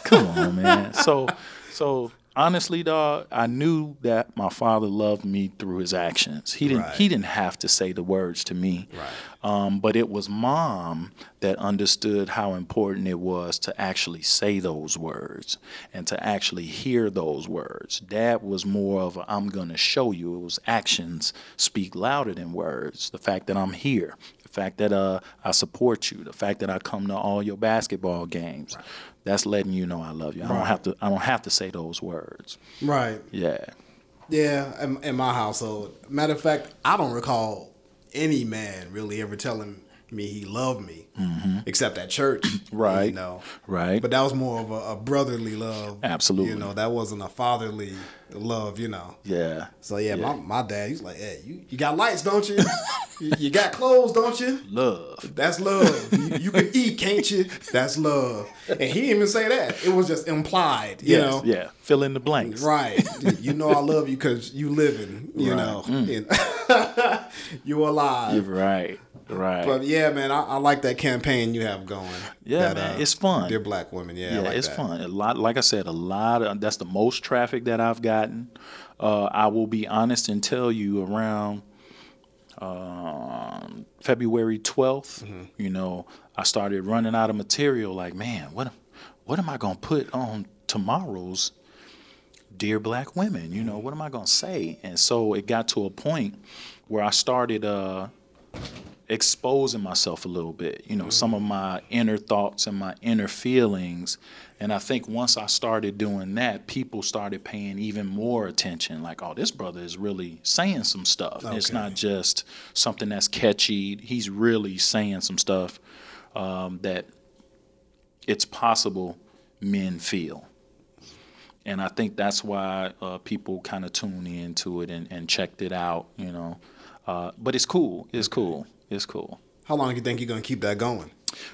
[SPEAKER 2] come on, man. So, so honestly, dog, I knew that my father loved me through his actions. He didn't.
[SPEAKER 1] Right.
[SPEAKER 2] He didn't have to say the words to me.
[SPEAKER 1] Right.
[SPEAKER 2] Um, but it was mom that understood how important it was to actually say those words and to actually hear those words. Dad was more of a, I'm going to show you. It was actions speak louder than words. The fact that I'm here, the fact that uh, I support you, the fact that I come to all your basketball games. That's letting you know I love you. I don't have to. I don't have to say those words.
[SPEAKER 1] right.
[SPEAKER 2] Yeah.
[SPEAKER 1] Yeah, in, in my household. Matter of fact, I don't recall any man really ever telling me he loved me, except at church.
[SPEAKER 2] Mm-hmm. Right.
[SPEAKER 1] You know.
[SPEAKER 2] Right.
[SPEAKER 1] But that was more of a, a brotherly love.
[SPEAKER 2] Absolutely.
[SPEAKER 1] You know, that wasn't a fatherly love, you know.
[SPEAKER 2] Yeah.
[SPEAKER 1] So yeah, My, my dad, he's like, hey, you, you got lights, don't you? you? You got clothes, don't you?
[SPEAKER 2] Love.
[SPEAKER 1] That's love. you, you can eat, can't you? That's love. And he didn't even say that. It was just implied, you
[SPEAKER 2] Yes,
[SPEAKER 1] know.
[SPEAKER 2] Yeah. Fill in the blanks.
[SPEAKER 1] Right. You know I love you because you living, you
[SPEAKER 2] Right.
[SPEAKER 1] know. And you alive.
[SPEAKER 2] You're right. Right.
[SPEAKER 1] But yeah, man, I, I like that campaign you have going.
[SPEAKER 2] Yeah,
[SPEAKER 1] That,
[SPEAKER 2] man,
[SPEAKER 1] uh,
[SPEAKER 2] it's fun.
[SPEAKER 1] Dear black women, yeah. I
[SPEAKER 2] yeah,
[SPEAKER 1] like
[SPEAKER 2] it's
[SPEAKER 1] that.
[SPEAKER 2] fun. A lot, like I said, a lot of that's the most traffic that I've gotten. Uh, I will be honest and tell you around um, February 12th,
[SPEAKER 1] Mm-hmm.
[SPEAKER 2] you know, I started running out of material. Like, man, what, what am I gonna put on tomorrow's Dear Black Women? You know, what am I gonna say? And so it got to a point where I started. Uh, exposing myself a little bit, you know, some of my inner thoughts and my inner feelings. And I think once I started doing that, people started paying even more attention. Like, oh, this brother is really saying some stuff. It's not just something that's catchy. He's really saying some stuff um, that it's possible men feel. And I think that's why uh, people kind of tune into it and, and checked it out, you know. Uh, but it's cool. It's cool. It's cool.
[SPEAKER 1] How long do you think you're gonna keep that going?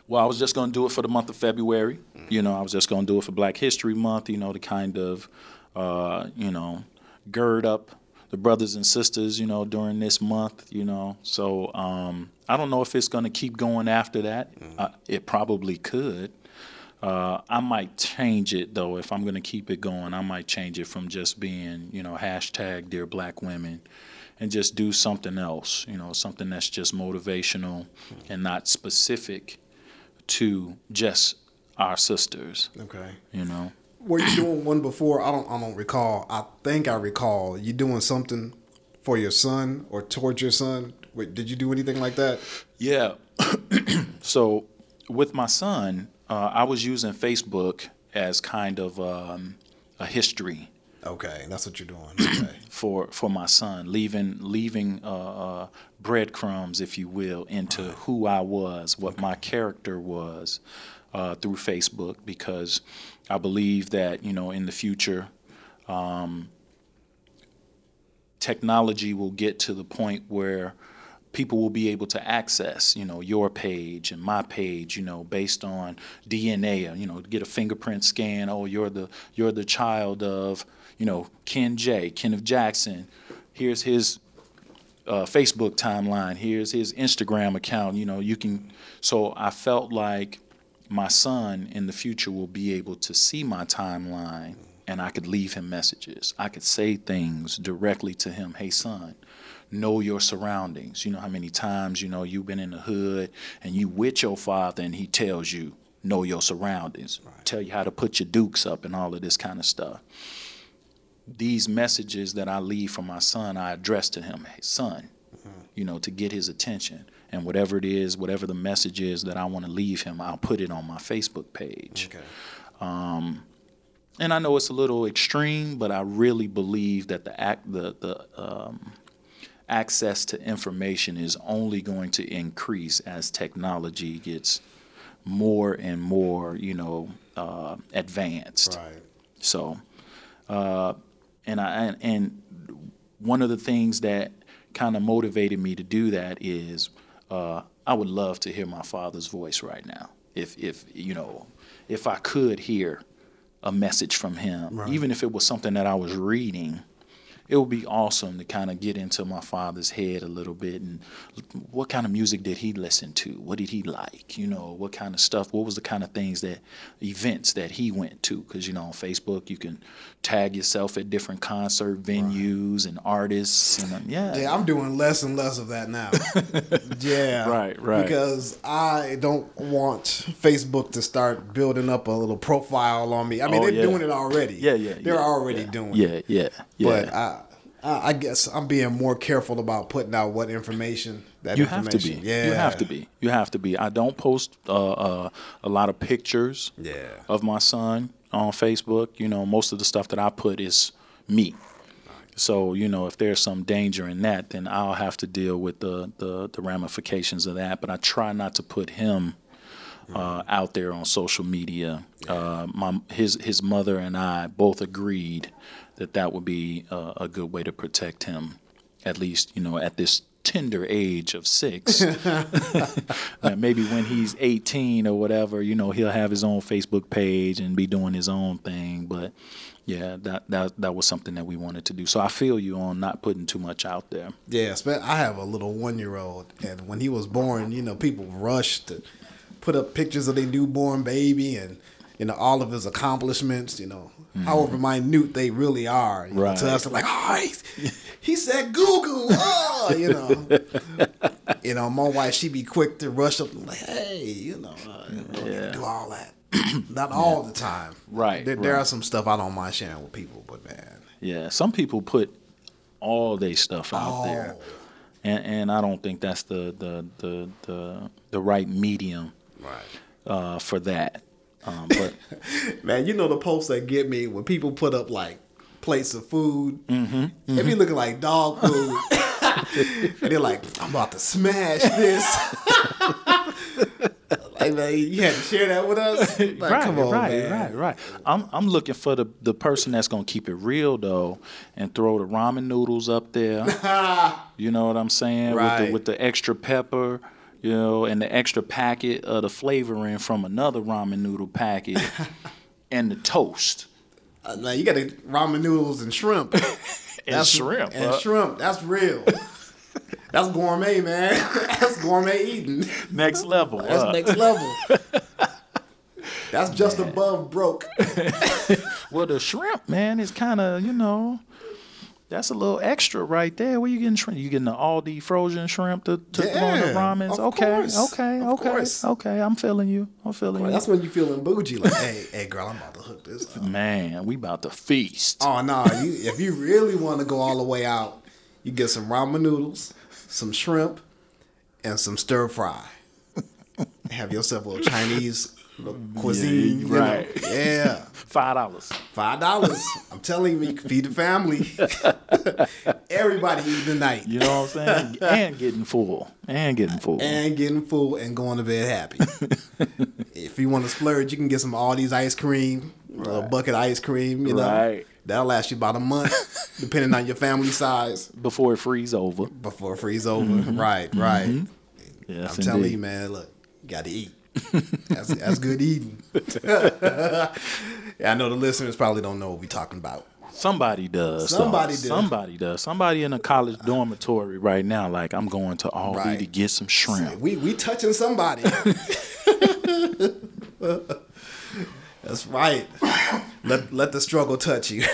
[SPEAKER 2] Well, I was just going to do it for the month of February. You know, I was just going to do it for Black History Month, you know, to kind of, uh, you know, gird up the brothers and sisters, you know, during this month, you know. So um, I don't know if it's going to keep going after that. Uh, it probably could. Uh, I might change it though if I'm going to keep it going. I might change it from just being, you know, hashtag Dear Black Women, and just do something else. You know, something that's just motivational and not specific to just our sisters.
[SPEAKER 1] Okay.
[SPEAKER 2] You know.
[SPEAKER 1] Were you doing one before? I don't I don't recall. I think I recall you doing something for your son or towards your son. Wait, did you do anything like that?
[SPEAKER 2] Yeah. so with my son, uh, I was using Facebook as kind of um, a history
[SPEAKER 1] Okay, that's what you're doing. Okay.
[SPEAKER 2] for for my son, leaving leaving uh, uh, breadcrumbs, if you will, into who I was, what my character was uh, through Facebook, because I believe that you know in the future, um, technology will get to the point where people will be able to access, you know, your page and my page, you know, based on DNA, you know, get a fingerprint scan. Oh, you're the you're the child of, you know, Kenn J, Kenneth Jackson. Here's his uh, Facebook timeline. Here's his Instagram account. You know, you can. So I felt like my son in the future will be able to see my timeline and I could leave him messages. I could say things directly to him. Hey, son, know your surroundings. You know how many times, you know, you've been in the hood and you with your father and he tells you, know your surroundings, tell you how to put your dukes up and all of this kind of stuff. These messages that I leave for my son, I address to him, hey, son, you know, to get his attention. And whatever it is, whatever the message is that I want to leave him, I'll put it on my Facebook page.
[SPEAKER 1] Okay.
[SPEAKER 2] And I know it's a little extreme, but I really believe that the act, the the um, access to information is only going to increase as technology gets more and more, you know, uh, advanced.
[SPEAKER 1] Right.
[SPEAKER 2] So, uh, and I and, and one of the things that kind of motivated me to do that is uh, I would love to hear my father's voice right now. If if you know, if I could hear a message from him,
[SPEAKER 1] Right.
[SPEAKER 2] even if it was something that I was reading. It would be awesome to kind of get into my father's head a little bit and what kind of music did he listen to? What did he like? You know, what kind of stuff? What was the kind of things that events that he went to? Because you know, on Facebook you can tag yourself at different concert venues and artists and uh, yeah,
[SPEAKER 1] Yeah, I'm doing less and less of that now. yeah.
[SPEAKER 2] Right, right.
[SPEAKER 1] Because I don't want Facebook to start building up a little profile on me. I mean,
[SPEAKER 2] Oh,
[SPEAKER 1] they're
[SPEAKER 2] yeah.
[SPEAKER 1] doing it already.
[SPEAKER 2] Yeah, yeah,
[SPEAKER 1] They're
[SPEAKER 2] yeah,
[SPEAKER 1] already
[SPEAKER 2] yeah.
[SPEAKER 1] doing
[SPEAKER 2] yeah,
[SPEAKER 1] it.
[SPEAKER 2] yeah, yeah.
[SPEAKER 1] But I, I I guess I'm being more careful about putting out what information that
[SPEAKER 2] you have to be.
[SPEAKER 1] Yeah.
[SPEAKER 2] You have to be. You have to be. I don't post uh, uh, a lot of pictures
[SPEAKER 1] Yeah.
[SPEAKER 2] of my son on Facebook. You know, most of the stuff that I put is me. So you know, if there's some danger in that, then I'll have to deal with the the, the ramifications of that. But I try not to put him uh, out there on social media. Uh, my his his mother and I both agreed that that would be a, a good way to protect him, at least you know at this tender age of six. Uh, maybe when he's 18 or whatever, you know, he'll have his own Facebook page and be doing his own thing. But yeah, that that that was something that we wanted to do. So I feel you on not putting too much out there.
[SPEAKER 1] Yeah, I have a little one year old, and when he was born, you know, people rushed to put up pictures of their newborn baby and you know all of his accomplishments. You know, however minute they really are. You know, to us, they're like, oh, he, he said goo goo. Oh, you know, you know, my wife she be quick to rush up and like, hey, you know, uh, don't need to
[SPEAKER 2] Yeah.
[SPEAKER 1] do all that. Not all the time.
[SPEAKER 2] Right,
[SPEAKER 1] There, there are some stuff I don't mind sharing with people, but man,
[SPEAKER 2] Yeah, some people put all their stuff out there,
[SPEAKER 1] Oh.
[SPEAKER 2] and and I don't think that's the the the the, the right medium
[SPEAKER 1] right.
[SPEAKER 2] uh, for that. Um, but
[SPEAKER 1] Man, you know the posts that get me when people put up like plates of food.
[SPEAKER 2] Mm-hmm,
[SPEAKER 1] They be looking like dog food. and they're like, I'm about to smash this. like, man, you had to share that with us? Like,
[SPEAKER 2] right,
[SPEAKER 1] come on,
[SPEAKER 2] right,
[SPEAKER 1] man.
[SPEAKER 2] right, right. I'm I'm looking for the the person that's gonna keep it real though, and throw the ramen noodles up there. you know what I'm saying? With
[SPEAKER 1] Right.
[SPEAKER 2] the with the extra pepper, you know, and the extra packet of the flavoring from another ramen noodle packet, and the toast
[SPEAKER 1] Uh, now, you got to ramen noodles and shrimp.
[SPEAKER 2] and shrimp.
[SPEAKER 1] And
[SPEAKER 2] huh?
[SPEAKER 1] shrimp. That's real. That's gourmet, man. That's gourmet eating.
[SPEAKER 2] Next level.
[SPEAKER 1] That's next level. That's just above broke.
[SPEAKER 2] Well, the shrimp, man, is kind of you know. That's a little extra right there. Where you getting shrimp? You getting the Aldi frozen shrimp to, to throw in the
[SPEAKER 1] Yeah,
[SPEAKER 2] ramens? okay,
[SPEAKER 1] course,
[SPEAKER 2] okay,
[SPEAKER 1] of
[SPEAKER 2] okay,
[SPEAKER 1] course.
[SPEAKER 2] okay. I'm feeling you. I'm feeling
[SPEAKER 1] Well,
[SPEAKER 2] you.
[SPEAKER 1] that's when you feeling bougie. Like, hey, hey, girl, I'm about to hook this up.
[SPEAKER 2] Man, we about to feast.
[SPEAKER 1] Oh no! You, if you really want to go all the way out, you get some ramen noodles, some shrimp, and some stir fry. Have yourself a little Chinese cuisine. Mm. you know?
[SPEAKER 2] right.
[SPEAKER 1] Yeah,
[SPEAKER 2] Five dollars.
[SPEAKER 1] five dollars. I'm telling you, you can feed the family. Everybody eating tonight.
[SPEAKER 2] You know what I'm saying? and getting full. And getting full.
[SPEAKER 1] and getting full and going to bed happy. if you want to splurge, you can get some all these ice cream, a little bucket of ice cream. You know,
[SPEAKER 2] Right.
[SPEAKER 1] that'll last you about a month, depending on your family size.
[SPEAKER 2] Before it freeze over.
[SPEAKER 1] Before it freeze over. Mm-hmm. Right, right. Mm-hmm.
[SPEAKER 2] Yes,
[SPEAKER 1] I'm telling you, man. Look, you got to eat. That's, that's good eating. yeah, I know the listeners probably don't know what we're talking about.
[SPEAKER 2] Somebody does.
[SPEAKER 1] Somebody does.
[SPEAKER 2] Somebody does. Somebody in a college dormitory right now, like I'm going to Aldi
[SPEAKER 1] Right.
[SPEAKER 2] to get some shrimp.
[SPEAKER 1] We we touching somebody. That's right. Let let the struggle touch you.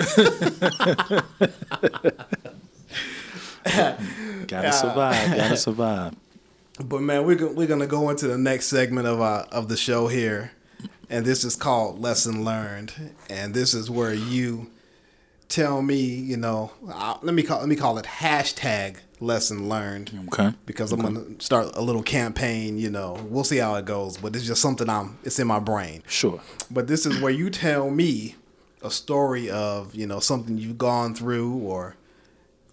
[SPEAKER 2] Gotta survive. Gotta survive.
[SPEAKER 1] But man, we're we're gonna go into the next segment of our of the show here, and this is called lesson learned, and this is where you tell me, you know, uh, let me call let me call it hashtag lesson learned.
[SPEAKER 2] Okay.
[SPEAKER 1] Because I'm gonna start a little campaign. You know, we'll see how it goes, but it's just something I'm. It's in my brain.
[SPEAKER 2] Sure.
[SPEAKER 1] But this is where you tell me a story of you know something you've gone through or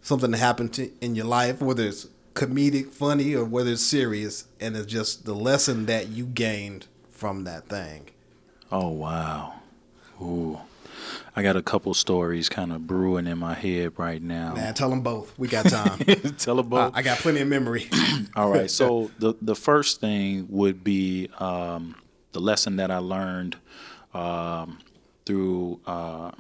[SPEAKER 1] something that happened to, in your life, whether it's comedic, funny, or whether it's serious, and it's just the lesson that you gained from that thing.
[SPEAKER 2] Oh wow. Ooh. I got a couple stories kind of brewing in my head right now.
[SPEAKER 1] Man, tell them both. We got time.
[SPEAKER 2] Tell them both.
[SPEAKER 1] I got plenty of memory.
[SPEAKER 2] All right. So the the first thing would be um, the lesson that I learned um, through uh,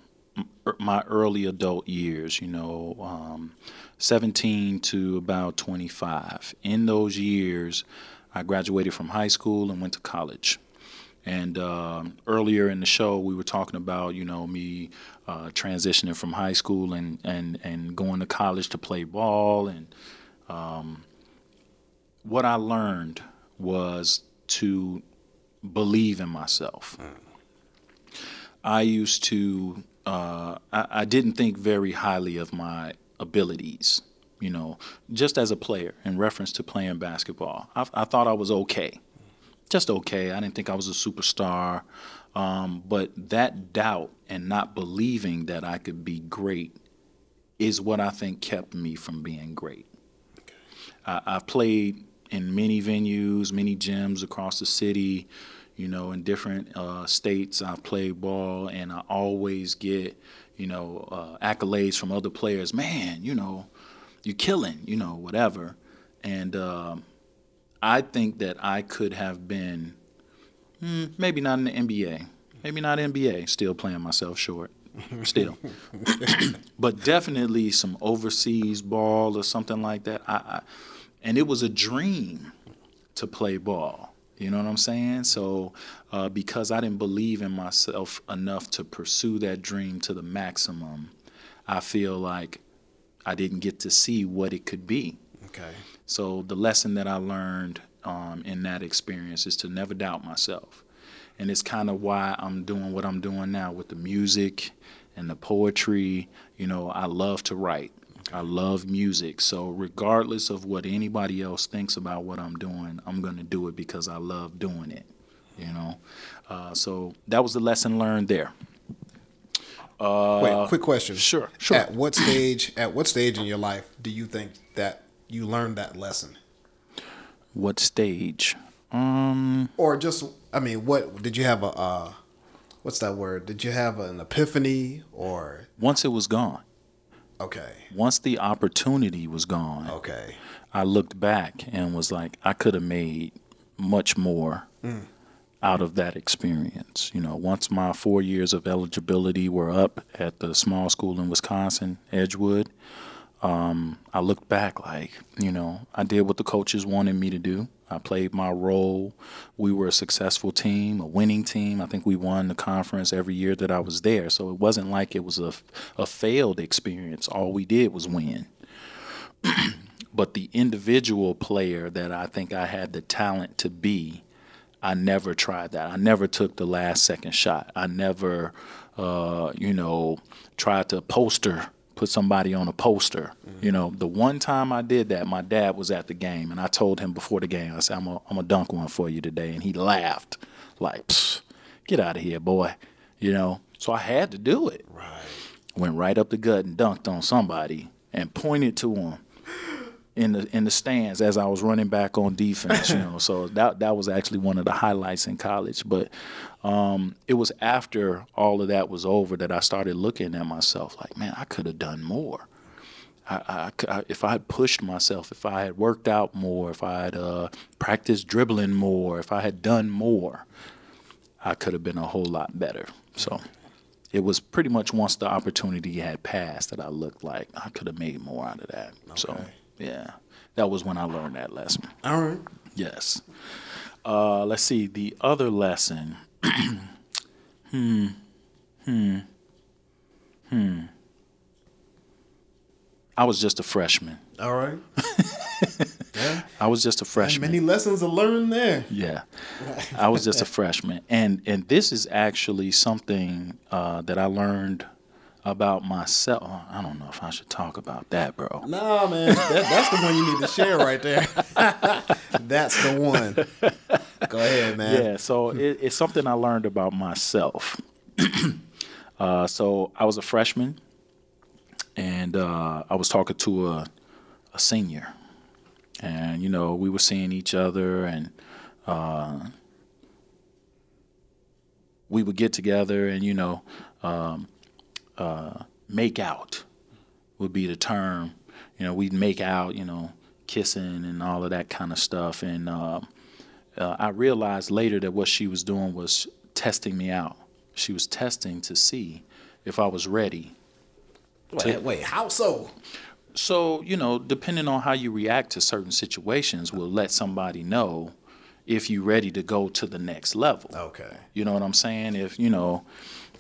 [SPEAKER 2] my early adult years. You know, um, 17 to about 25. In those years, I graduated from high school and went to college. And um, earlier in the show, we were talking about you know me uh, transitioning from high school and, and and going to college to play ball and what I learned was to believe in myself. I used to, uh, I, I didn't think very highly of my abilities, you know, just as a player in reference to playing basketball. I, I thought I was okay, just okay. I didn't think I was a superstar. Um, but that doubt and not believing that I could be great is what I think kept me from being great. I, I've played in many venues, many gyms across the city, you know, in different uh, states. I've played ball, and I always get, you know, uh, accolades from other players. Man, you know, you're killing, you know, whatever. And um, I think that I could have been, hmm, maybe not in the NBA, maybe not NBA, still playing myself short. Still, but definitely some overseas ball or something like that. I, I and it was a dream to play ball. You know what I'm saying? So, uh, because I didn't believe in myself enough to pursue that dream to the maximum, I feel like I didn't get to see what it could be.
[SPEAKER 1] okay.
[SPEAKER 2] So, the lesson that I learned um, in that experience is to never doubt myself. And it's kind of why I'm doing what I'm doing now with the music and the poetry. You know, I love to write. I love music. So regardless of what anybody else thinks about what I'm doing, I'm going to do it because I love doing it. You know, uh, so that was the lesson learned there.
[SPEAKER 1] Wait, quick question.
[SPEAKER 2] sure, sure.
[SPEAKER 1] At what stage? At what stage in your life do you think that you learned that lesson?
[SPEAKER 2] What stage? Um,
[SPEAKER 1] or just I mean, what did you have a uh, what's that word? Did you have an epiphany or
[SPEAKER 2] once it was gone,
[SPEAKER 1] okay,
[SPEAKER 2] once the opportunity was gone,
[SPEAKER 1] okay,
[SPEAKER 2] I looked back and was like, I could have made much more out of that experience. You know, once my four years of eligibility were up at the small school in Wisconsin, Edgewood, um, I looked back like, you know, I did what the coaches wanted me to do. I played my role. We were a successful team, a winning team. I think we won the conference every year that I was there. So it wasn't like it was a, a failed experience. All we did was win but the individual player that I think I had the talent to be, I never tried that. I never took the last second shot. I never, uh, you know, tried to poster, put somebody on a poster. You know, the one time I did that, my dad was at the game, and I told him before the game, I said, I'm going to dunk one for you today. And he laughed, like, "Psst, get out of here, boy. You know, so I had to do it
[SPEAKER 1] right,
[SPEAKER 2] went right up the gut and dunked on somebody and pointed to him in the in the stands as I was running back on defense. You know, so that that was actually one of the highlights in college. But um, it was after all of that was over that I started looking at myself like, man, I could have done more. I, I I- if I had pushed myself, if I had worked out more, if I had uh, practiced dribbling more, if I had done more, I could have been a whole lot better. So it was pretty much once the opportunity had passed that I looked like I could have made more out of that. So
[SPEAKER 1] Okay.
[SPEAKER 2] Yeah, that was when I learned that lesson.
[SPEAKER 1] all right,
[SPEAKER 2] Yes. Uh, let's see. The other lesson hmm. Hmm. Hmm. I was just a freshman.
[SPEAKER 1] All right. yeah.
[SPEAKER 2] I was just a freshman.
[SPEAKER 1] Many lessons to learn there.
[SPEAKER 2] Yeah, I was just a freshman, and and this is actually something uh, that I learned about myself. oh, I don't know if I should talk about that, bro.
[SPEAKER 1] Nah, man, that, that's the one you need to share right there. that's the one. Go ahead, man.
[SPEAKER 2] Yeah, so it, it's something I learned about myself. uh, so I was a freshman, and uh, I was talking to a, a senior, and you know we were seeing each other, and uh, we would get together, and you know, um, uh, make out would be the term. You know, we'd make out, you know, kissing and all of that kind of stuff, and. Uh, uh, I realized later that what she was doing was testing me out. She was testing to see if I was ready.
[SPEAKER 1] Wait, wait, how so?
[SPEAKER 2] So, you know, depending on how you react to certain situations, will let somebody know if you're ready to go to the next level.
[SPEAKER 1] Okay.
[SPEAKER 2] You know what I'm saying? If, you know,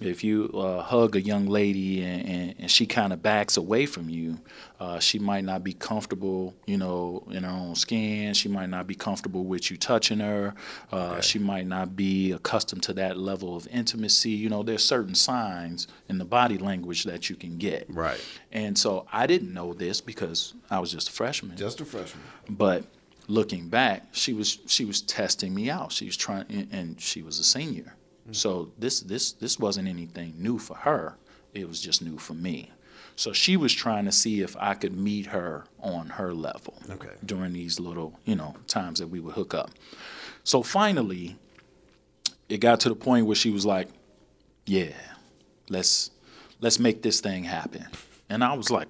[SPEAKER 2] if you uh, hug a young lady and, and, and she kind of backs away from you, uh, she might not be comfortable, you know, in her own skin. She might not be comfortable with you touching her. Uh, She might not be accustomed to that level of intimacy. You know, there's certain signs in the body language that you can get.
[SPEAKER 1] Right.
[SPEAKER 2] And so I didn't know this because I was just a freshman.
[SPEAKER 1] Just a freshman.
[SPEAKER 2] But looking back, she was she was testing me out. She was trying, and- and she was a senior. Mm. So this this this wasn't anything new for her. It was just new for me. So she was trying to see if I could meet her on her level
[SPEAKER 1] Okay.
[SPEAKER 2] during these little, you know, times that we would hook up. So finally, it got to the point where she was like, "Yeah, let's let's make this thing happen." And I was like,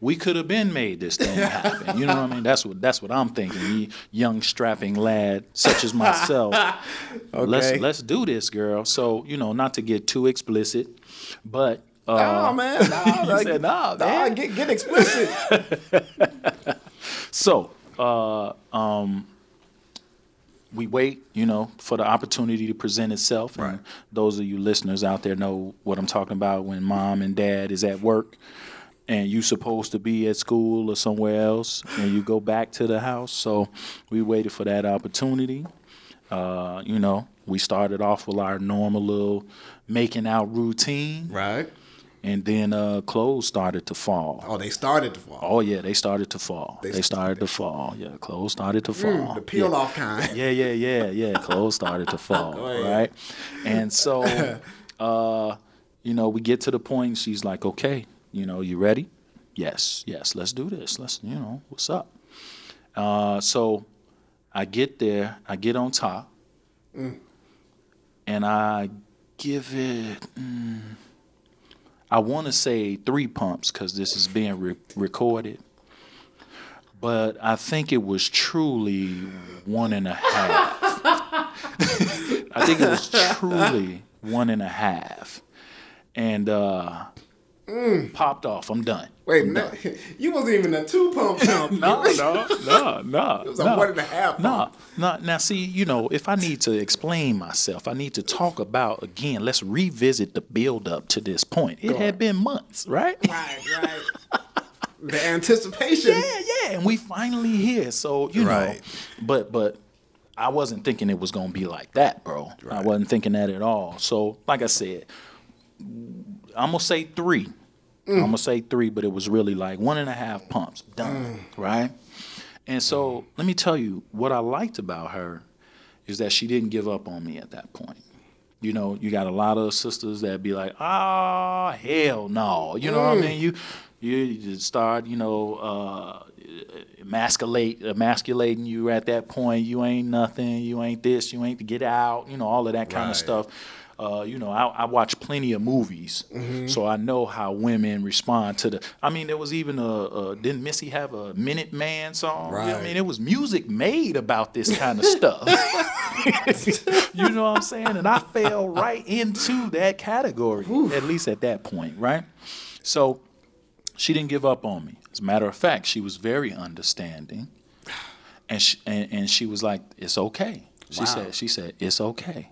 [SPEAKER 2] "We could have been made this thing happen." You know what I mean? That's what that's what I'm thinking. You young strapping lad such as myself.
[SPEAKER 1] okay.
[SPEAKER 2] Let's let's do this, girl. So you know, not to get too explicit, but uh,
[SPEAKER 1] oh man,
[SPEAKER 2] you
[SPEAKER 1] like,
[SPEAKER 2] said, nah,
[SPEAKER 1] nah, get get explicit.
[SPEAKER 2] So, uh, um, we wait, you know, for the opportunity to present itself. And
[SPEAKER 1] Right.
[SPEAKER 2] those of you listeners out there know what I'm talking about when mom and dad is at work and you supposed to be at school or somewhere else and you go back to the house. So we waited for that opportunity. Uh, you know, we started off with our normal little making out routine
[SPEAKER 1] right.
[SPEAKER 2] And then uh, clothes started to fall.
[SPEAKER 1] Oh, they started to fall.
[SPEAKER 2] Oh yeah, they started to fall.
[SPEAKER 1] They
[SPEAKER 2] They, started to fall. Yeah, clothes started to fall.
[SPEAKER 1] Mm, the peel
[SPEAKER 2] yeah.
[SPEAKER 1] off kind.
[SPEAKER 2] Yeah, yeah, yeah, yeah. Clothes started to fall, right? And so, uh, you know, we get to the point. She's like, "Okay, you know, you ready? Yes, yes. Let's do this. Let's, you know, what's up?" Uh, so, I get there. I get on top,
[SPEAKER 1] Mm.
[SPEAKER 2] and I give it. mm, I want to say three pumps because this is being re- recorded, but I think it was truly one and a half. I think it was truly one and a half, and uh, Mm. popped off. I'm done.
[SPEAKER 1] Wait, no, you wasn't even a two pump pump.
[SPEAKER 2] No, no, no, no.
[SPEAKER 1] It was a
[SPEAKER 2] no.
[SPEAKER 1] one and a half
[SPEAKER 2] No,
[SPEAKER 1] pump.
[SPEAKER 2] no. Now, see, you know, if I need to explain myself, I need to talk about again. Let's revisit the build up to this point. It
[SPEAKER 1] Go on.
[SPEAKER 2] had been months, right?
[SPEAKER 1] Right, right. the anticipation.
[SPEAKER 2] Yeah, yeah, and we finally here. So you
[SPEAKER 1] Right.
[SPEAKER 2] know, but but I wasn't thinking it was gonna be like that, bro. I wasn't thinking that at all. So like I said, I'm gonna say three. I'm gonna say three, but it was really like one and a half pumps done, right? And so let me tell you what I liked about her is that she didn't give up on me at that point. You know, you got a lot of sisters that be like, "Ah, hell no," you know what I mean? You you start, you know, uh, emasculate, emasculating you at that point. You ain't nothing. You ain't this. You ain't to get out. You know, all of that kind
[SPEAKER 1] Right.
[SPEAKER 2] of stuff. Uh, you know, I, I watch plenty of movies,
[SPEAKER 1] Mm-hmm.
[SPEAKER 2] so I know how women respond to the. I mean, there was even a, a didn't Missy have a Minute Man song? You know I mean, it was music made about this kind of stuff. you know what I'm saying? And I fell right into that category, at least at that point, right? So she didn't give up on me. As a matter of fact, she was very understanding, and she, and, and she was like, "It's okay." She
[SPEAKER 1] Wow.
[SPEAKER 2] said, "She said it's okay."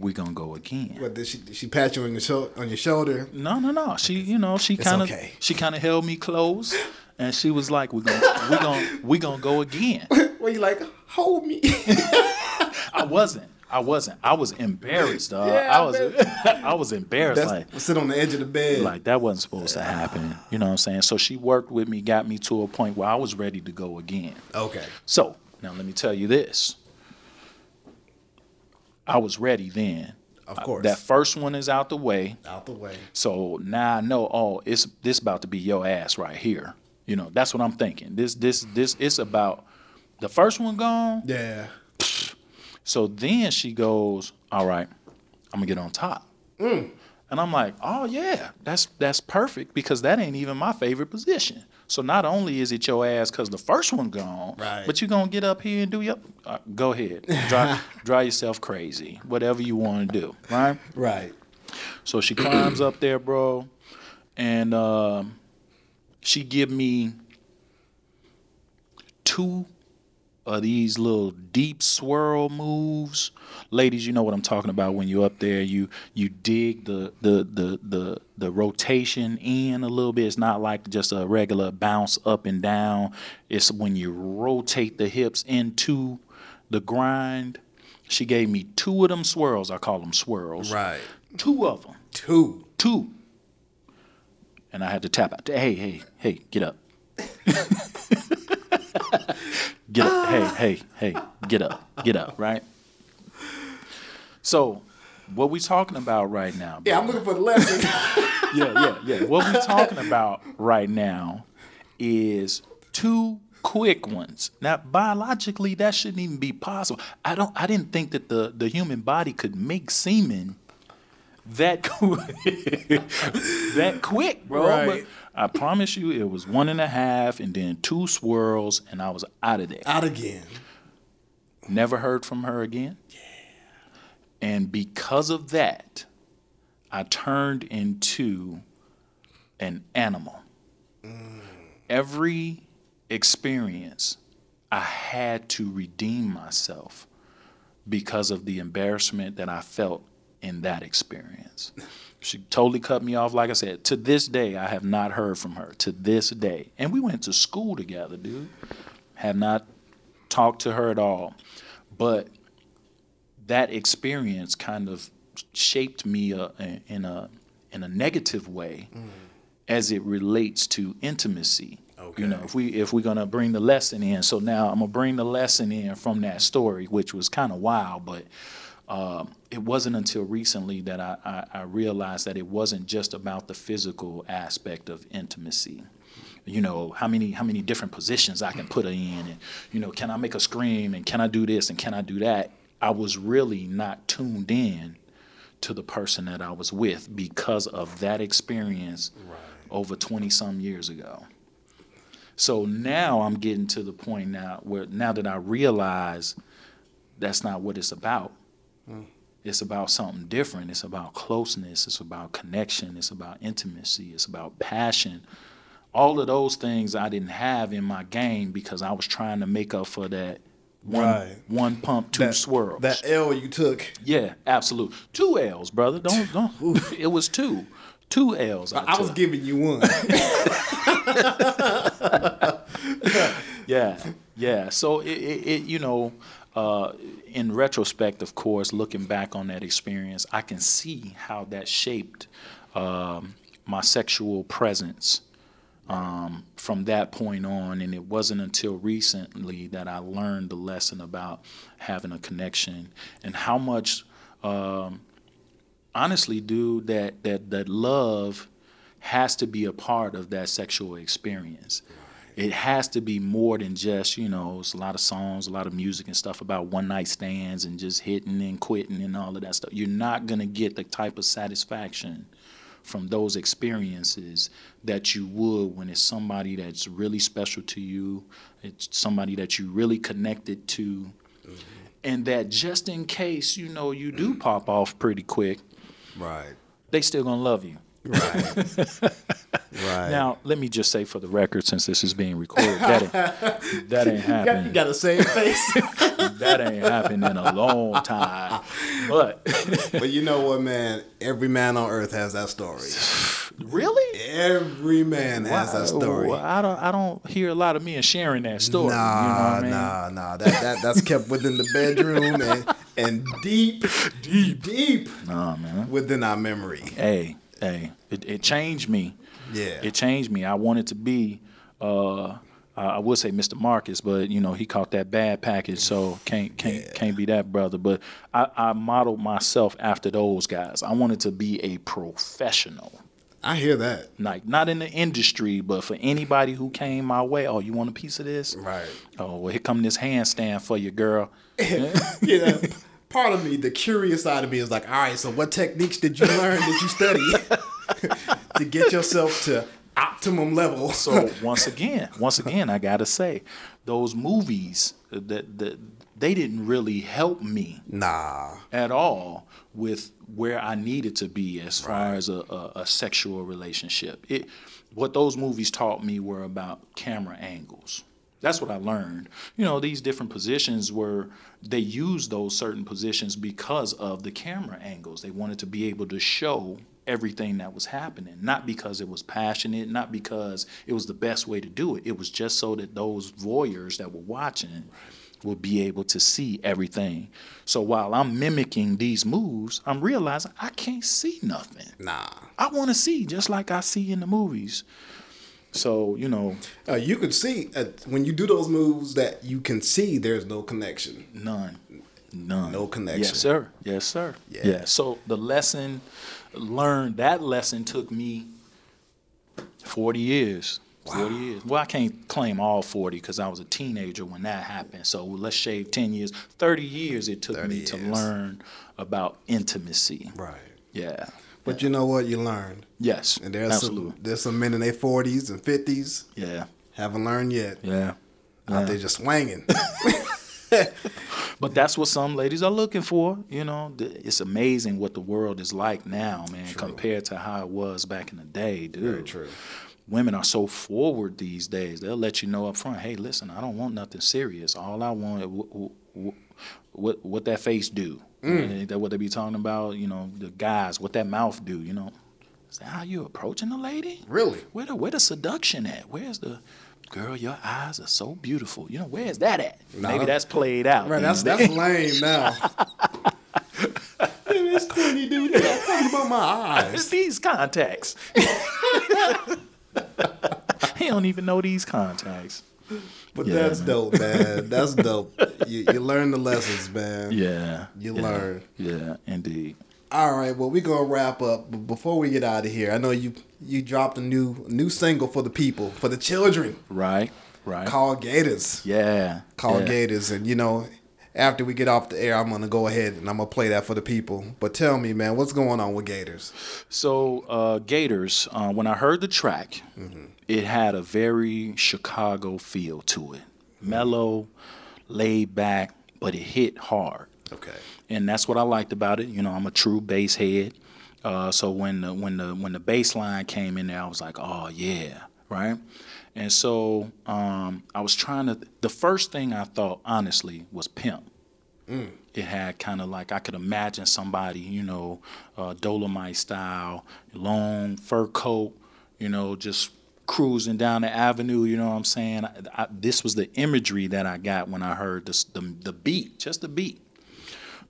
[SPEAKER 2] We gonna go again.
[SPEAKER 1] What did she? Did she pat you on your shoulder? On your shoulder?
[SPEAKER 2] No, no, no. She, you know, she kind of,
[SPEAKER 1] okay.
[SPEAKER 2] she kind of held me close, and she was like, "We gonna, we gonna, we gonna go again."
[SPEAKER 1] Were you like, hold me?
[SPEAKER 2] I wasn't. I wasn't. I was embarrassed, dog.
[SPEAKER 1] Yeah,
[SPEAKER 2] I
[SPEAKER 1] I
[SPEAKER 2] was. I was embarrassed.
[SPEAKER 1] That's
[SPEAKER 2] like,
[SPEAKER 1] sit on the edge of the bed.
[SPEAKER 2] like that wasn't supposed to happen. You know what I'm saying? So she worked with me, got me to a point where I was ready to go again.
[SPEAKER 1] okay.
[SPEAKER 2] So now let me tell you this. I was ready then.
[SPEAKER 1] Of course.
[SPEAKER 2] That first one is out the way.
[SPEAKER 1] Out the way.
[SPEAKER 2] So now I know, oh, it's this about to be your ass right here. You know, that's what I'm thinking. This this this it's about the first one gone.
[SPEAKER 1] Yeah.
[SPEAKER 2] So then she goes, All right, I'm gonna get on top.
[SPEAKER 1] Mm.
[SPEAKER 2] And I'm like, Oh yeah, that's that's perfect because that ain't even my favorite position. So not only is it your ass because the first one gone,
[SPEAKER 1] Right.
[SPEAKER 2] but you're gonna get up here and do your uh, go ahead, drive, drive yourself crazy, whatever you want to do, right?
[SPEAKER 1] Right.
[SPEAKER 2] So she climbs up there, bro, and um, she give me two of these little deep swirl moves. Ladies, you know what I'm talking about when you're up there. You you dig the the the the the rotation in a little bit. It's not like just a regular bounce up and down. It's when you rotate the hips into the grind. She gave me two of them swirls. I call them swirls.
[SPEAKER 1] Right.
[SPEAKER 2] Two of them.
[SPEAKER 1] Two.
[SPEAKER 2] Two. And I had to tap out. Hey, hey, hey, get up. get up. Ah. Hey, hey, hey, get up. Get up, right? So, what we talking about right now?
[SPEAKER 1] Yeah, I'm looking for the lesson.
[SPEAKER 2] yeah, yeah, yeah. What we talking about right now is two quick ones. Now, biologically, that shouldn't even be possible. I don't. I didn't think that the the human body could make semen that quick. that quick, bro.
[SPEAKER 1] Right.
[SPEAKER 2] I promise you, it was one and a half, and then two swirls, and I was out of there.
[SPEAKER 1] Out again.
[SPEAKER 2] Never heard from her again. Yeah. And because of that, I turned into an animal. Mm. Every experience, I had to redeem myself because of the embarrassment that I felt in that experience. She totally cut me off. Like I said, to this day, I have not heard from her. To this day. And we went to school together, dude. Have not talked to her at all. But that experience kind of shaped me uh, in a in a negative way as it relates to intimacy. Okay. You know, if we if we're gonna bring the lesson in, so now I'm gonna bring the lesson in from that story, which was kind of wild, but um, it wasn't until recently that I, I, I realized that it wasn't just about the physical aspect of intimacy. You know how many how many different positions I can put her in, and you know can I make a scream, and can I do this, and can I do that? I was really not tuned in to the person that I was with because of that experience over 20 some years ago. So now I'm getting to the point now where now that I realize that's not what it's about. Mm. It's about something different. It's about closeness. It's about connection. It's about intimacy. It's about passion. All of those things I didn't have in my game because I was trying to make up for that one,
[SPEAKER 1] Right.
[SPEAKER 2] one pump, two
[SPEAKER 1] That,
[SPEAKER 2] swirls.
[SPEAKER 1] That L you took.
[SPEAKER 2] yeah, absolute. Two L's, brother. Don't don't. it was two, two L's. I,
[SPEAKER 1] I was giving you one.
[SPEAKER 2] Yeah, yeah. So it, it, it you know, uh, in retrospect, of course, looking back on that experience, I can see how that shaped um, my sexual presence um, from that point on. And it wasn't until recently that I learned the lesson about having a connection and how much, um, honestly, dude, that that that love has to be a part of that sexual experience. It has to be more than just, you know, it's a lot of songs, a lot of music and stuff about one night stands and just hitting and quitting and all of that stuff. You're not going to get the type of satisfaction from those experiences that you would when it's somebody that's really special to you, it's somebody that you really connected to, mm-hmm. and that just in case, you know, you do mm-hmm. pop off pretty quick,
[SPEAKER 1] right.
[SPEAKER 2] they still going to love you.
[SPEAKER 1] Right. right.
[SPEAKER 2] Now, let me just say for the record, since this is being recorded, that ain't, that ain't
[SPEAKER 1] you got the same face.
[SPEAKER 2] that ain't happened in a long time. But
[SPEAKER 1] but you know what, man? Every man on earth has that story.
[SPEAKER 2] really,
[SPEAKER 1] Every man has that story.
[SPEAKER 2] Well, I don't. I don't hear a lot of men sharing that story.
[SPEAKER 1] Nah,
[SPEAKER 2] you know what I mean?
[SPEAKER 1] nah, nah. That, that that's kept within the bedroom and and deep, deep, deep
[SPEAKER 2] Nah, man.
[SPEAKER 1] within our memory.
[SPEAKER 2] Hey, hey, it, it changed me.
[SPEAKER 1] Yeah.
[SPEAKER 2] It changed me. I wanted to be. Uh, I would say Mr. Marcus, but you know he caught that bad package, so can't can't can't be that brother. But I, I modeled myself after those guys. I wanted to be a professional.
[SPEAKER 1] I hear that.
[SPEAKER 2] like not in the industry, but for anybody who came my way. Oh, you want a piece of this?
[SPEAKER 1] Right.
[SPEAKER 2] Oh, well, here come this handstand for you, girl.
[SPEAKER 1] you know, part of me, the curious side of me is like, all right, so what techniques did you learn, did you study to get yourself to optimum level?
[SPEAKER 2] So once again, once again, I gotta say, those movies that that they didn't really help me
[SPEAKER 1] nah.
[SPEAKER 2] at all with where I needed to be as far as a, a, a sexual relationship. It what those movies taught me were about camera angles. That's what I learned. You know, these different positions were they used those certain positions because of the camera angles. They wanted to be able to show everything that was happening, not because it was passionate, not because it was the best way to do it. It was just so that those voyeurs that were watching would be able to see everything. So while I'm mimicking these moves, I'm realizing I can't see nothing.
[SPEAKER 1] Nah.
[SPEAKER 2] I want to see just like I see in the movies. So, you know,
[SPEAKER 1] Uh, you can see uh, when you do those moves that you can see there's no connection.
[SPEAKER 2] none. None.
[SPEAKER 1] No connection.
[SPEAKER 2] Yes, sir. Yes, sir.
[SPEAKER 1] Yeah.
[SPEAKER 2] Yeah. So the lesson learned, that lesson took me 40 years. Wow. 40 years. Well, I can't claim all 40 because I was a teenager when that happened. So let's shave 10 years. 30 years it took
[SPEAKER 1] 30
[SPEAKER 2] me to learn about intimacy.
[SPEAKER 1] Right.
[SPEAKER 2] Yeah.
[SPEAKER 1] But you know what? You learned.
[SPEAKER 2] Yes.
[SPEAKER 1] And there's
[SPEAKER 2] absolutely.
[SPEAKER 1] some there's some men in their 40s and 50s
[SPEAKER 2] Yeah.
[SPEAKER 1] haven't learned yet.
[SPEAKER 2] Yeah.
[SPEAKER 1] Out there just swinging.
[SPEAKER 2] But that's what some ladies are looking for. You know, it's amazing what the world is like now, man, compared to how it was back in the day, dude.
[SPEAKER 1] Very true.
[SPEAKER 2] Women are so forward these days. They'll let you know up front, hey, listen, I don't want nothing serious. All I want, what, what, what that face do? Ain't that what they be talking about? You know, the guys, what that mouth do? You know, is that how you approaching the lady?
[SPEAKER 1] Really?
[SPEAKER 2] Where the where the seduction at? Where's the girl? Your eyes are so beautiful. You know, where's that at? Maybe that's played out.
[SPEAKER 1] Right, that's that's lame now. This corny dude, talking about my eyes.
[SPEAKER 2] these contacts. he don't even know these contacts.
[SPEAKER 1] But
[SPEAKER 2] Yeah,
[SPEAKER 1] that's
[SPEAKER 2] man.
[SPEAKER 1] dope, man. That's dope. You, you learn the lessons, man.
[SPEAKER 2] Yeah.
[SPEAKER 1] You
[SPEAKER 2] yeah,
[SPEAKER 1] learn.
[SPEAKER 2] Yeah, indeed.
[SPEAKER 1] All right, well, we're gonna wrap up. But before we get out of here, I know you you dropped a new new single for the people, for the children,
[SPEAKER 2] Right. Right.
[SPEAKER 1] called Gators.
[SPEAKER 2] yeah.
[SPEAKER 1] Call
[SPEAKER 2] yeah.
[SPEAKER 1] Gators, and you know, after we get off the air, I'm gonna go ahead and I'm gonna play that for the people. But tell me, man, what's going on with Gators?
[SPEAKER 2] So uh, Gators, uh, when I heard the track, it had a very Chicago feel to it. Mellow, laid back, but it hit hard.
[SPEAKER 1] Okay.
[SPEAKER 2] And that's what I liked about it. You know, I'm a true bass head. Uh, so when the when the when the bass line came in there, I was like, oh yeah, right. And so um, I was trying to. The first thing I thought, honestly, was pimp. It had kind of like I could imagine somebody, you know, uh, Dolomite style, long fur coat, you know, just cruising down the avenue. You know what I'm saying? I, I, this was the imagery that I got when I heard this, the the beat, just the beat.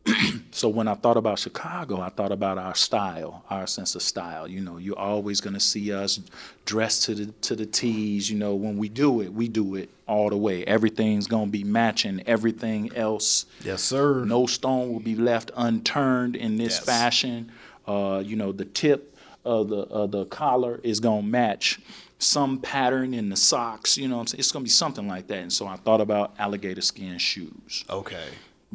[SPEAKER 2] So when I thought about Chicago, I thought about our style, our sense of style. You know, you're always gonna see us dressed to the to the T's. You know, when we do it, we do it all the way. Everything's gonna be matching everything else.
[SPEAKER 1] Yes, sir.
[SPEAKER 2] No stone will be left unturned in this
[SPEAKER 1] Yes.
[SPEAKER 2] fashion. Uh, you know, the tip of the of the collar is gonna match some pattern in the socks. You know, what I'm saying it's gonna be something like that. And so I thought about alligator skin shoes.
[SPEAKER 1] Okay.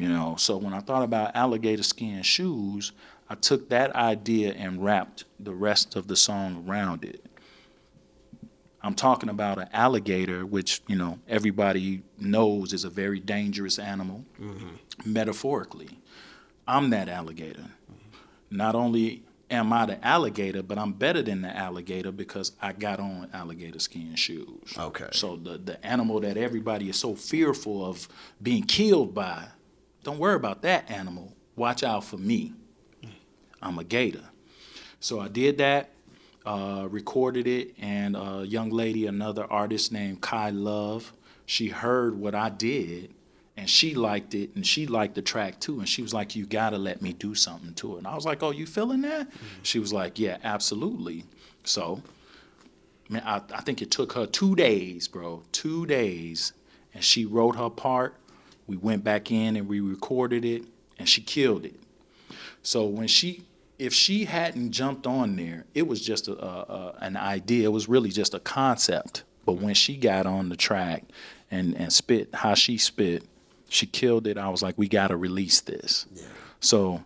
[SPEAKER 2] You know, so when I thought about alligator skin shoes, I took that idea and wrapped the rest of the song around it. I'm talking about an alligator, which, you know, everybody knows is a very dangerous animal, mm-hmm. metaphorically. I'm that alligator. Not only am I the alligator, but I'm better than the alligator because I got on alligator skin shoes.
[SPEAKER 1] Okay.
[SPEAKER 2] So the the animal that everybody is so fearful of being killed by, don't worry about that animal. Watch out for me. I'm a gator. So I did that, uh, recorded it, and a young lady, another artist named Kai Love, she heard what I did and she liked it and she liked the track too and she was like you gotta let me do something to it and i was like oh you feeling that she was like yeah absolutely so man I, I think it took her two days bro two days and she wrote her part we went back in and we recorded it and she killed it so when she if she hadn't jumped on there it was just a, a, an idea it was really just a concept but when she got on the track and, and spit how she spit she killed it. I was like, we got to release this. Yeah. So,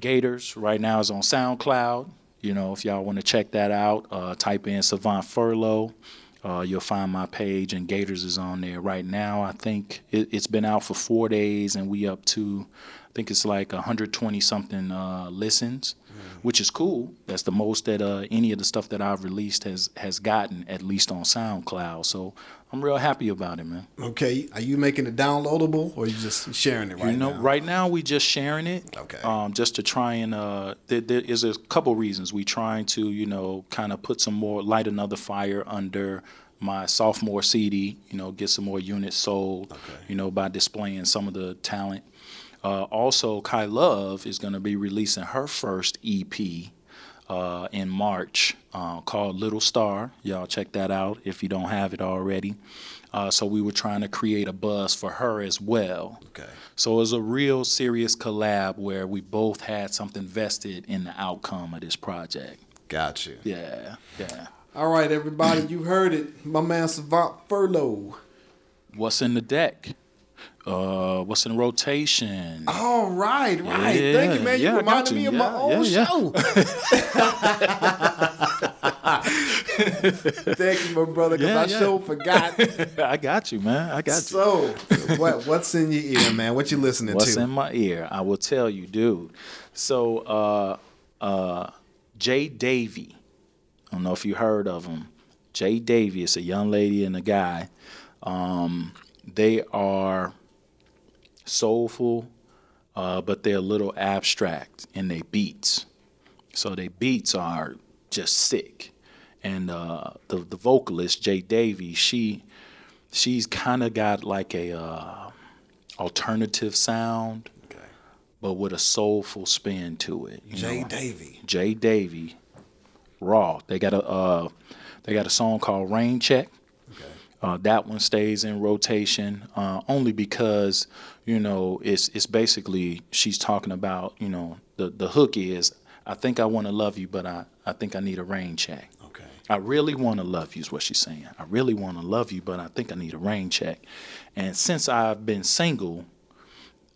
[SPEAKER 2] Gators right now is on SoundCloud. You know, if y'all want to check that out, uh, type in Savant Furlow. Uh, you'll find my page, and Gators is on there right now. I think it, has been out for four days, and we up to, I think it's like 120 something uh, listens, mm-hmm. which is cool. That's the most that uh, any of the stuff that I've released has has gotten, at least on SoundCloud. So I'm real happy about it, man.
[SPEAKER 1] Okay, are you making it downloadable or are you just sharing it right
[SPEAKER 2] you know,
[SPEAKER 1] now?
[SPEAKER 2] Right now, we just sharing it.
[SPEAKER 1] Okay.
[SPEAKER 2] Um, just to try and uh, there, there is a couple reasons we trying to you know kind of put some more light another fire under my sophomore CD. You know, get some more units sold.
[SPEAKER 1] Okay.
[SPEAKER 2] You know, by displaying some of the talent. Uh, also, Kai Love is going to be releasing her first EP uh, in March uh, called Little Star. Y'all check that out if you don't have it already. Uh, so we were trying to create a buzz for her as well.
[SPEAKER 1] Okay.
[SPEAKER 2] So it was a real serious collab where we both had something vested in the outcome of this project.
[SPEAKER 1] Got you.
[SPEAKER 2] Yeah, yeah.
[SPEAKER 1] All right, everybody, you heard it. My man Savant Furlow.
[SPEAKER 2] What's in the deck? Uh, what's in rotation?
[SPEAKER 1] All right, right.
[SPEAKER 2] Yeah,
[SPEAKER 1] Thank you, man. You
[SPEAKER 2] yeah,
[SPEAKER 1] reminded
[SPEAKER 2] got
[SPEAKER 1] me
[SPEAKER 2] you.
[SPEAKER 1] of my
[SPEAKER 2] Yeah,
[SPEAKER 1] own
[SPEAKER 2] yeah,
[SPEAKER 1] show. Thank you, my brother, because
[SPEAKER 2] Yeah,
[SPEAKER 1] I sure forgot.
[SPEAKER 2] I got you, man. I got you.
[SPEAKER 1] So, what what's in your ear, man? What you listening
[SPEAKER 2] What's
[SPEAKER 1] to?
[SPEAKER 2] What's in my ear? I will tell you, dude. So, uh, uh, J*Davey. I don't know if you heard of him. J*Davey is a young lady and a guy. Um, they are soulful, uh, but they're a little abstract in their beats. So their beats are just sick. And uh, the the vocalist J*Davey, she she's kind of got like a uh, alternative sound,
[SPEAKER 1] Okay.
[SPEAKER 2] but with a soulful spin to it.
[SPEAKER 1] Jay
[SPEAKER 2] know?
[SPEAKER 1] Davy.
[SPEAKER 2] Jay Davy, raw. They got a uh, they got a song called Rain Check. Uh, that one stays in rotation uh, only because you know it's it's basically she's talking about you know the the hook is I think I want to love you but I I think I need a rain check.
[SPEAKER 1] Okay.
[SPEAKER 2] I really want to love you is what she's saying. I really want to love you but I think I need a rain check. And since I've been single,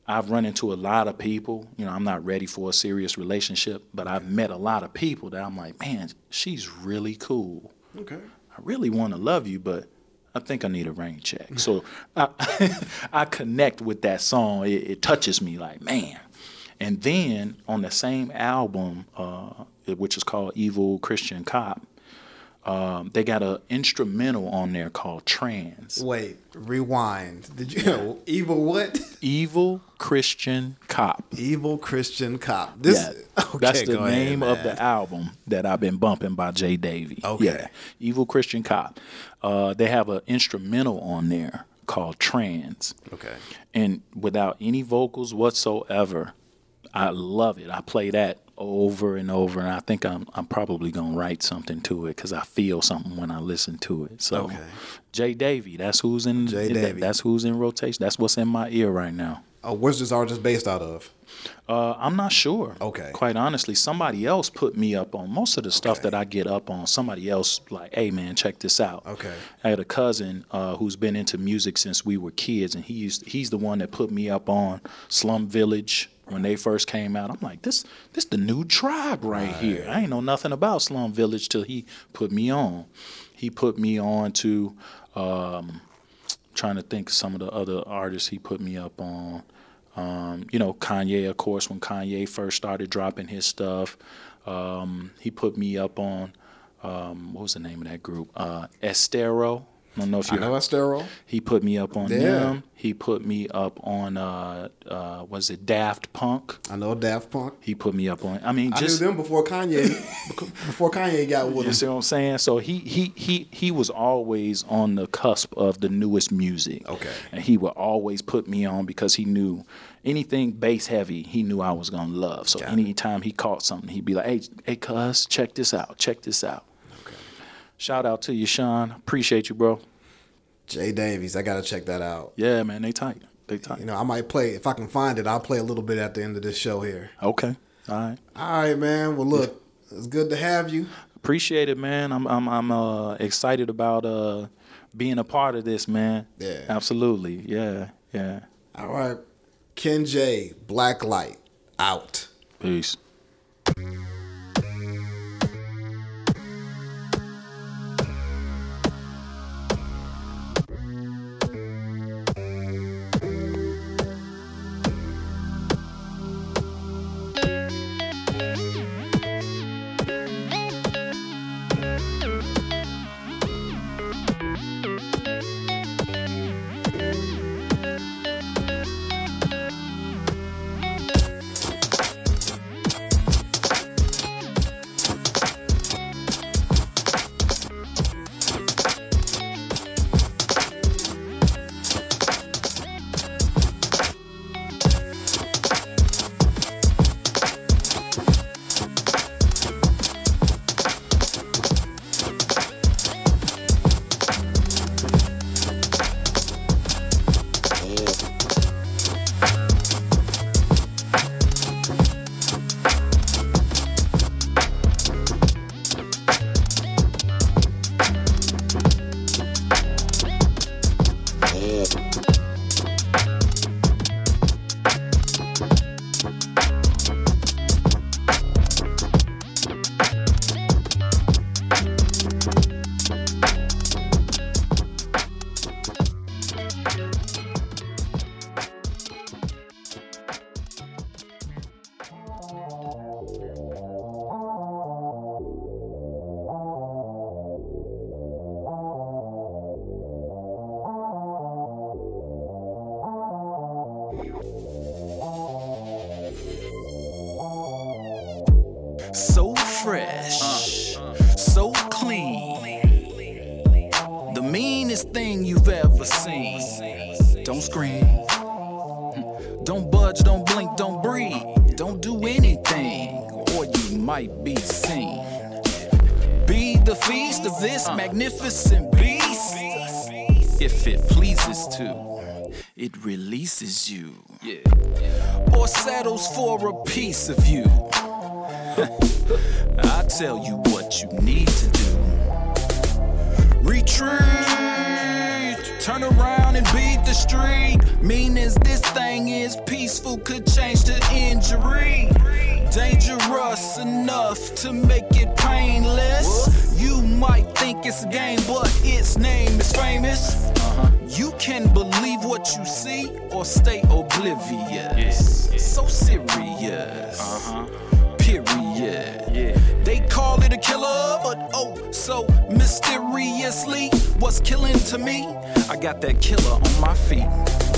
[SPEAKER 2] I've run into a lot of people. You know, I'm not ready for a serious relationship, but I've met a lot of people that I'm like, man, she's really cool.
[SPEAKER 1] Okay.
[SPEAKER 2] I really want to love you, but I think I need a rain check. So I, I connect with that song. It, it touches me like, man. And then on the same album, uh, which is called Evil Christian Cop, um, they got an instrumental on there called Trans.
[SPEAKER 1] Wait, rewind. Did you evil what?
[SPEAKER 2] Evil Christian Cop.
[SPEAKER 1] Evil Christian cop. This
[SPEAKER 2] Yeah,
[SPEAKER 1] okay,
[SPEAKER 2] that's the
[SPEAKER 1] go ahead,
[SPEAKER 2] name of the album that I've been bumping by J*Davey.
[SPEAKER 1] Okay.
[SPEAKER 2] Yeah, Evil Christian Cop. Uh, they have an instrumental on there called Trans,
[SPEAKER 1] Okay.
[SPEAKER 2] and without any vocals whatsoever, I love it. I play that over and over, and I think I'm I'm probably gonna write something to it because I feel something when I listen to it. So,
[SPEAKER 1] Okay.
[SPEAKER 2] J*Davey, that's who's in.
[SPEAKER 1] Jay
[SPEAKER 2] that-
[SPEAKER 1] Davy.
[SPEAKER 2] that's who's in rotation. That's what's in my ear right now.
[SPEAKER 1] Oh, where's this artist based out of?
[SPEAKER 2] Uh, I'm not sure.
[SPEAKER 1] Okay.
[SPEAKER 2] Quite honestly, somebody else put me up on most of the stuff
[SPEAKER 1] Okay.
[SPEAKER 2] that I get up on. Somebody else like, hey man, check this out.
[SPEAKER 1] Okay.
[SPEAKER 2] I had a cousin uh, who's been into music since we were kids, and he used, he's the one that put me up on Slum Village when they first came out. I'm like, this this the new tribe right, here. I ain't know nothing about Slum Village till he put me on. He put me on to. Um, trying to think of some of the other artists he put me up on. Um, you know, Kanye, of course, when Kanye first started dropping his stuff. Um, he put me up on um, what was the name of that group? Uh, Esthero. I don't know if
[SPEAKER 1] I
[SPEAKER 2] you
[SPEAKER 1] know Esthero.
[SPEAKER 2] He put me up on
[SPEAKER 1] Yeah.
[SPEAKER 2] them. He put me up on uh, uh, was it Daft Punk?
[SPEAKER 1] I know Daft Punk.
[SPEAKER 2] He put me up on. I mean,
[SPEAKER 1] I
[SPEAKER 2] just
[SPEAKER 1] knew them before Kanye. before Kanye got with
[SPEAKER 2] you
[SPEAKER 1] them.
[SPEAKER 2] see what I'm saying? So he he he he was always on the cusp of the newest music.
[SPEAKER 1] Okay.
[SPEAKER 2] And he would always put me on because he knew anything bass heavy, he knew I was gonna love. So
[SPEAKER 1] Got it.
[SPEAKER 2] anytime he caught something, he'd be like, "Hey, hey, cuz, check this out. Check this out." Shout out to you, Sean. Appreciate you, bro.
[SPEAKER 1] Jay Davies. I gotta check that out.
[SPEAKER 2] Yeah, man, they tight. They tight.
[SPEAKER 1] You know, I might play if I can find it. I'll play a little bit at the end of this show here.
[SPEAKER 2] Okay. All right.
[SPEAKER 1] All right, man. Well, look, it's good to have you.
[SPEAKER 2] Appreciate it, man. I'm I'm I'm uh, excited about uh, being a part of this, man.
[SPEAKER 1] Yeah.
[SPEAKER 2] Absolutely. Yeah. Yeah.
[SPEAKER 1] All right, Kenn J, Black Light, out.
[SPEAKER 2] Peace.
[SPEAKER 3] A piece of you. I tell you what you need to do. Retreat, turn around and beat the street. Mean as this thing is peaceful, could change to injury. Dangerous enough to make it painless. You might think it's a game, but its name is famous. You can believe what you see or stay oblivious. So serious. Uh-huh. Period. Yeah. They call it a killer, but oh, so mysteriously, what's killing to me? I got that killer on my feet.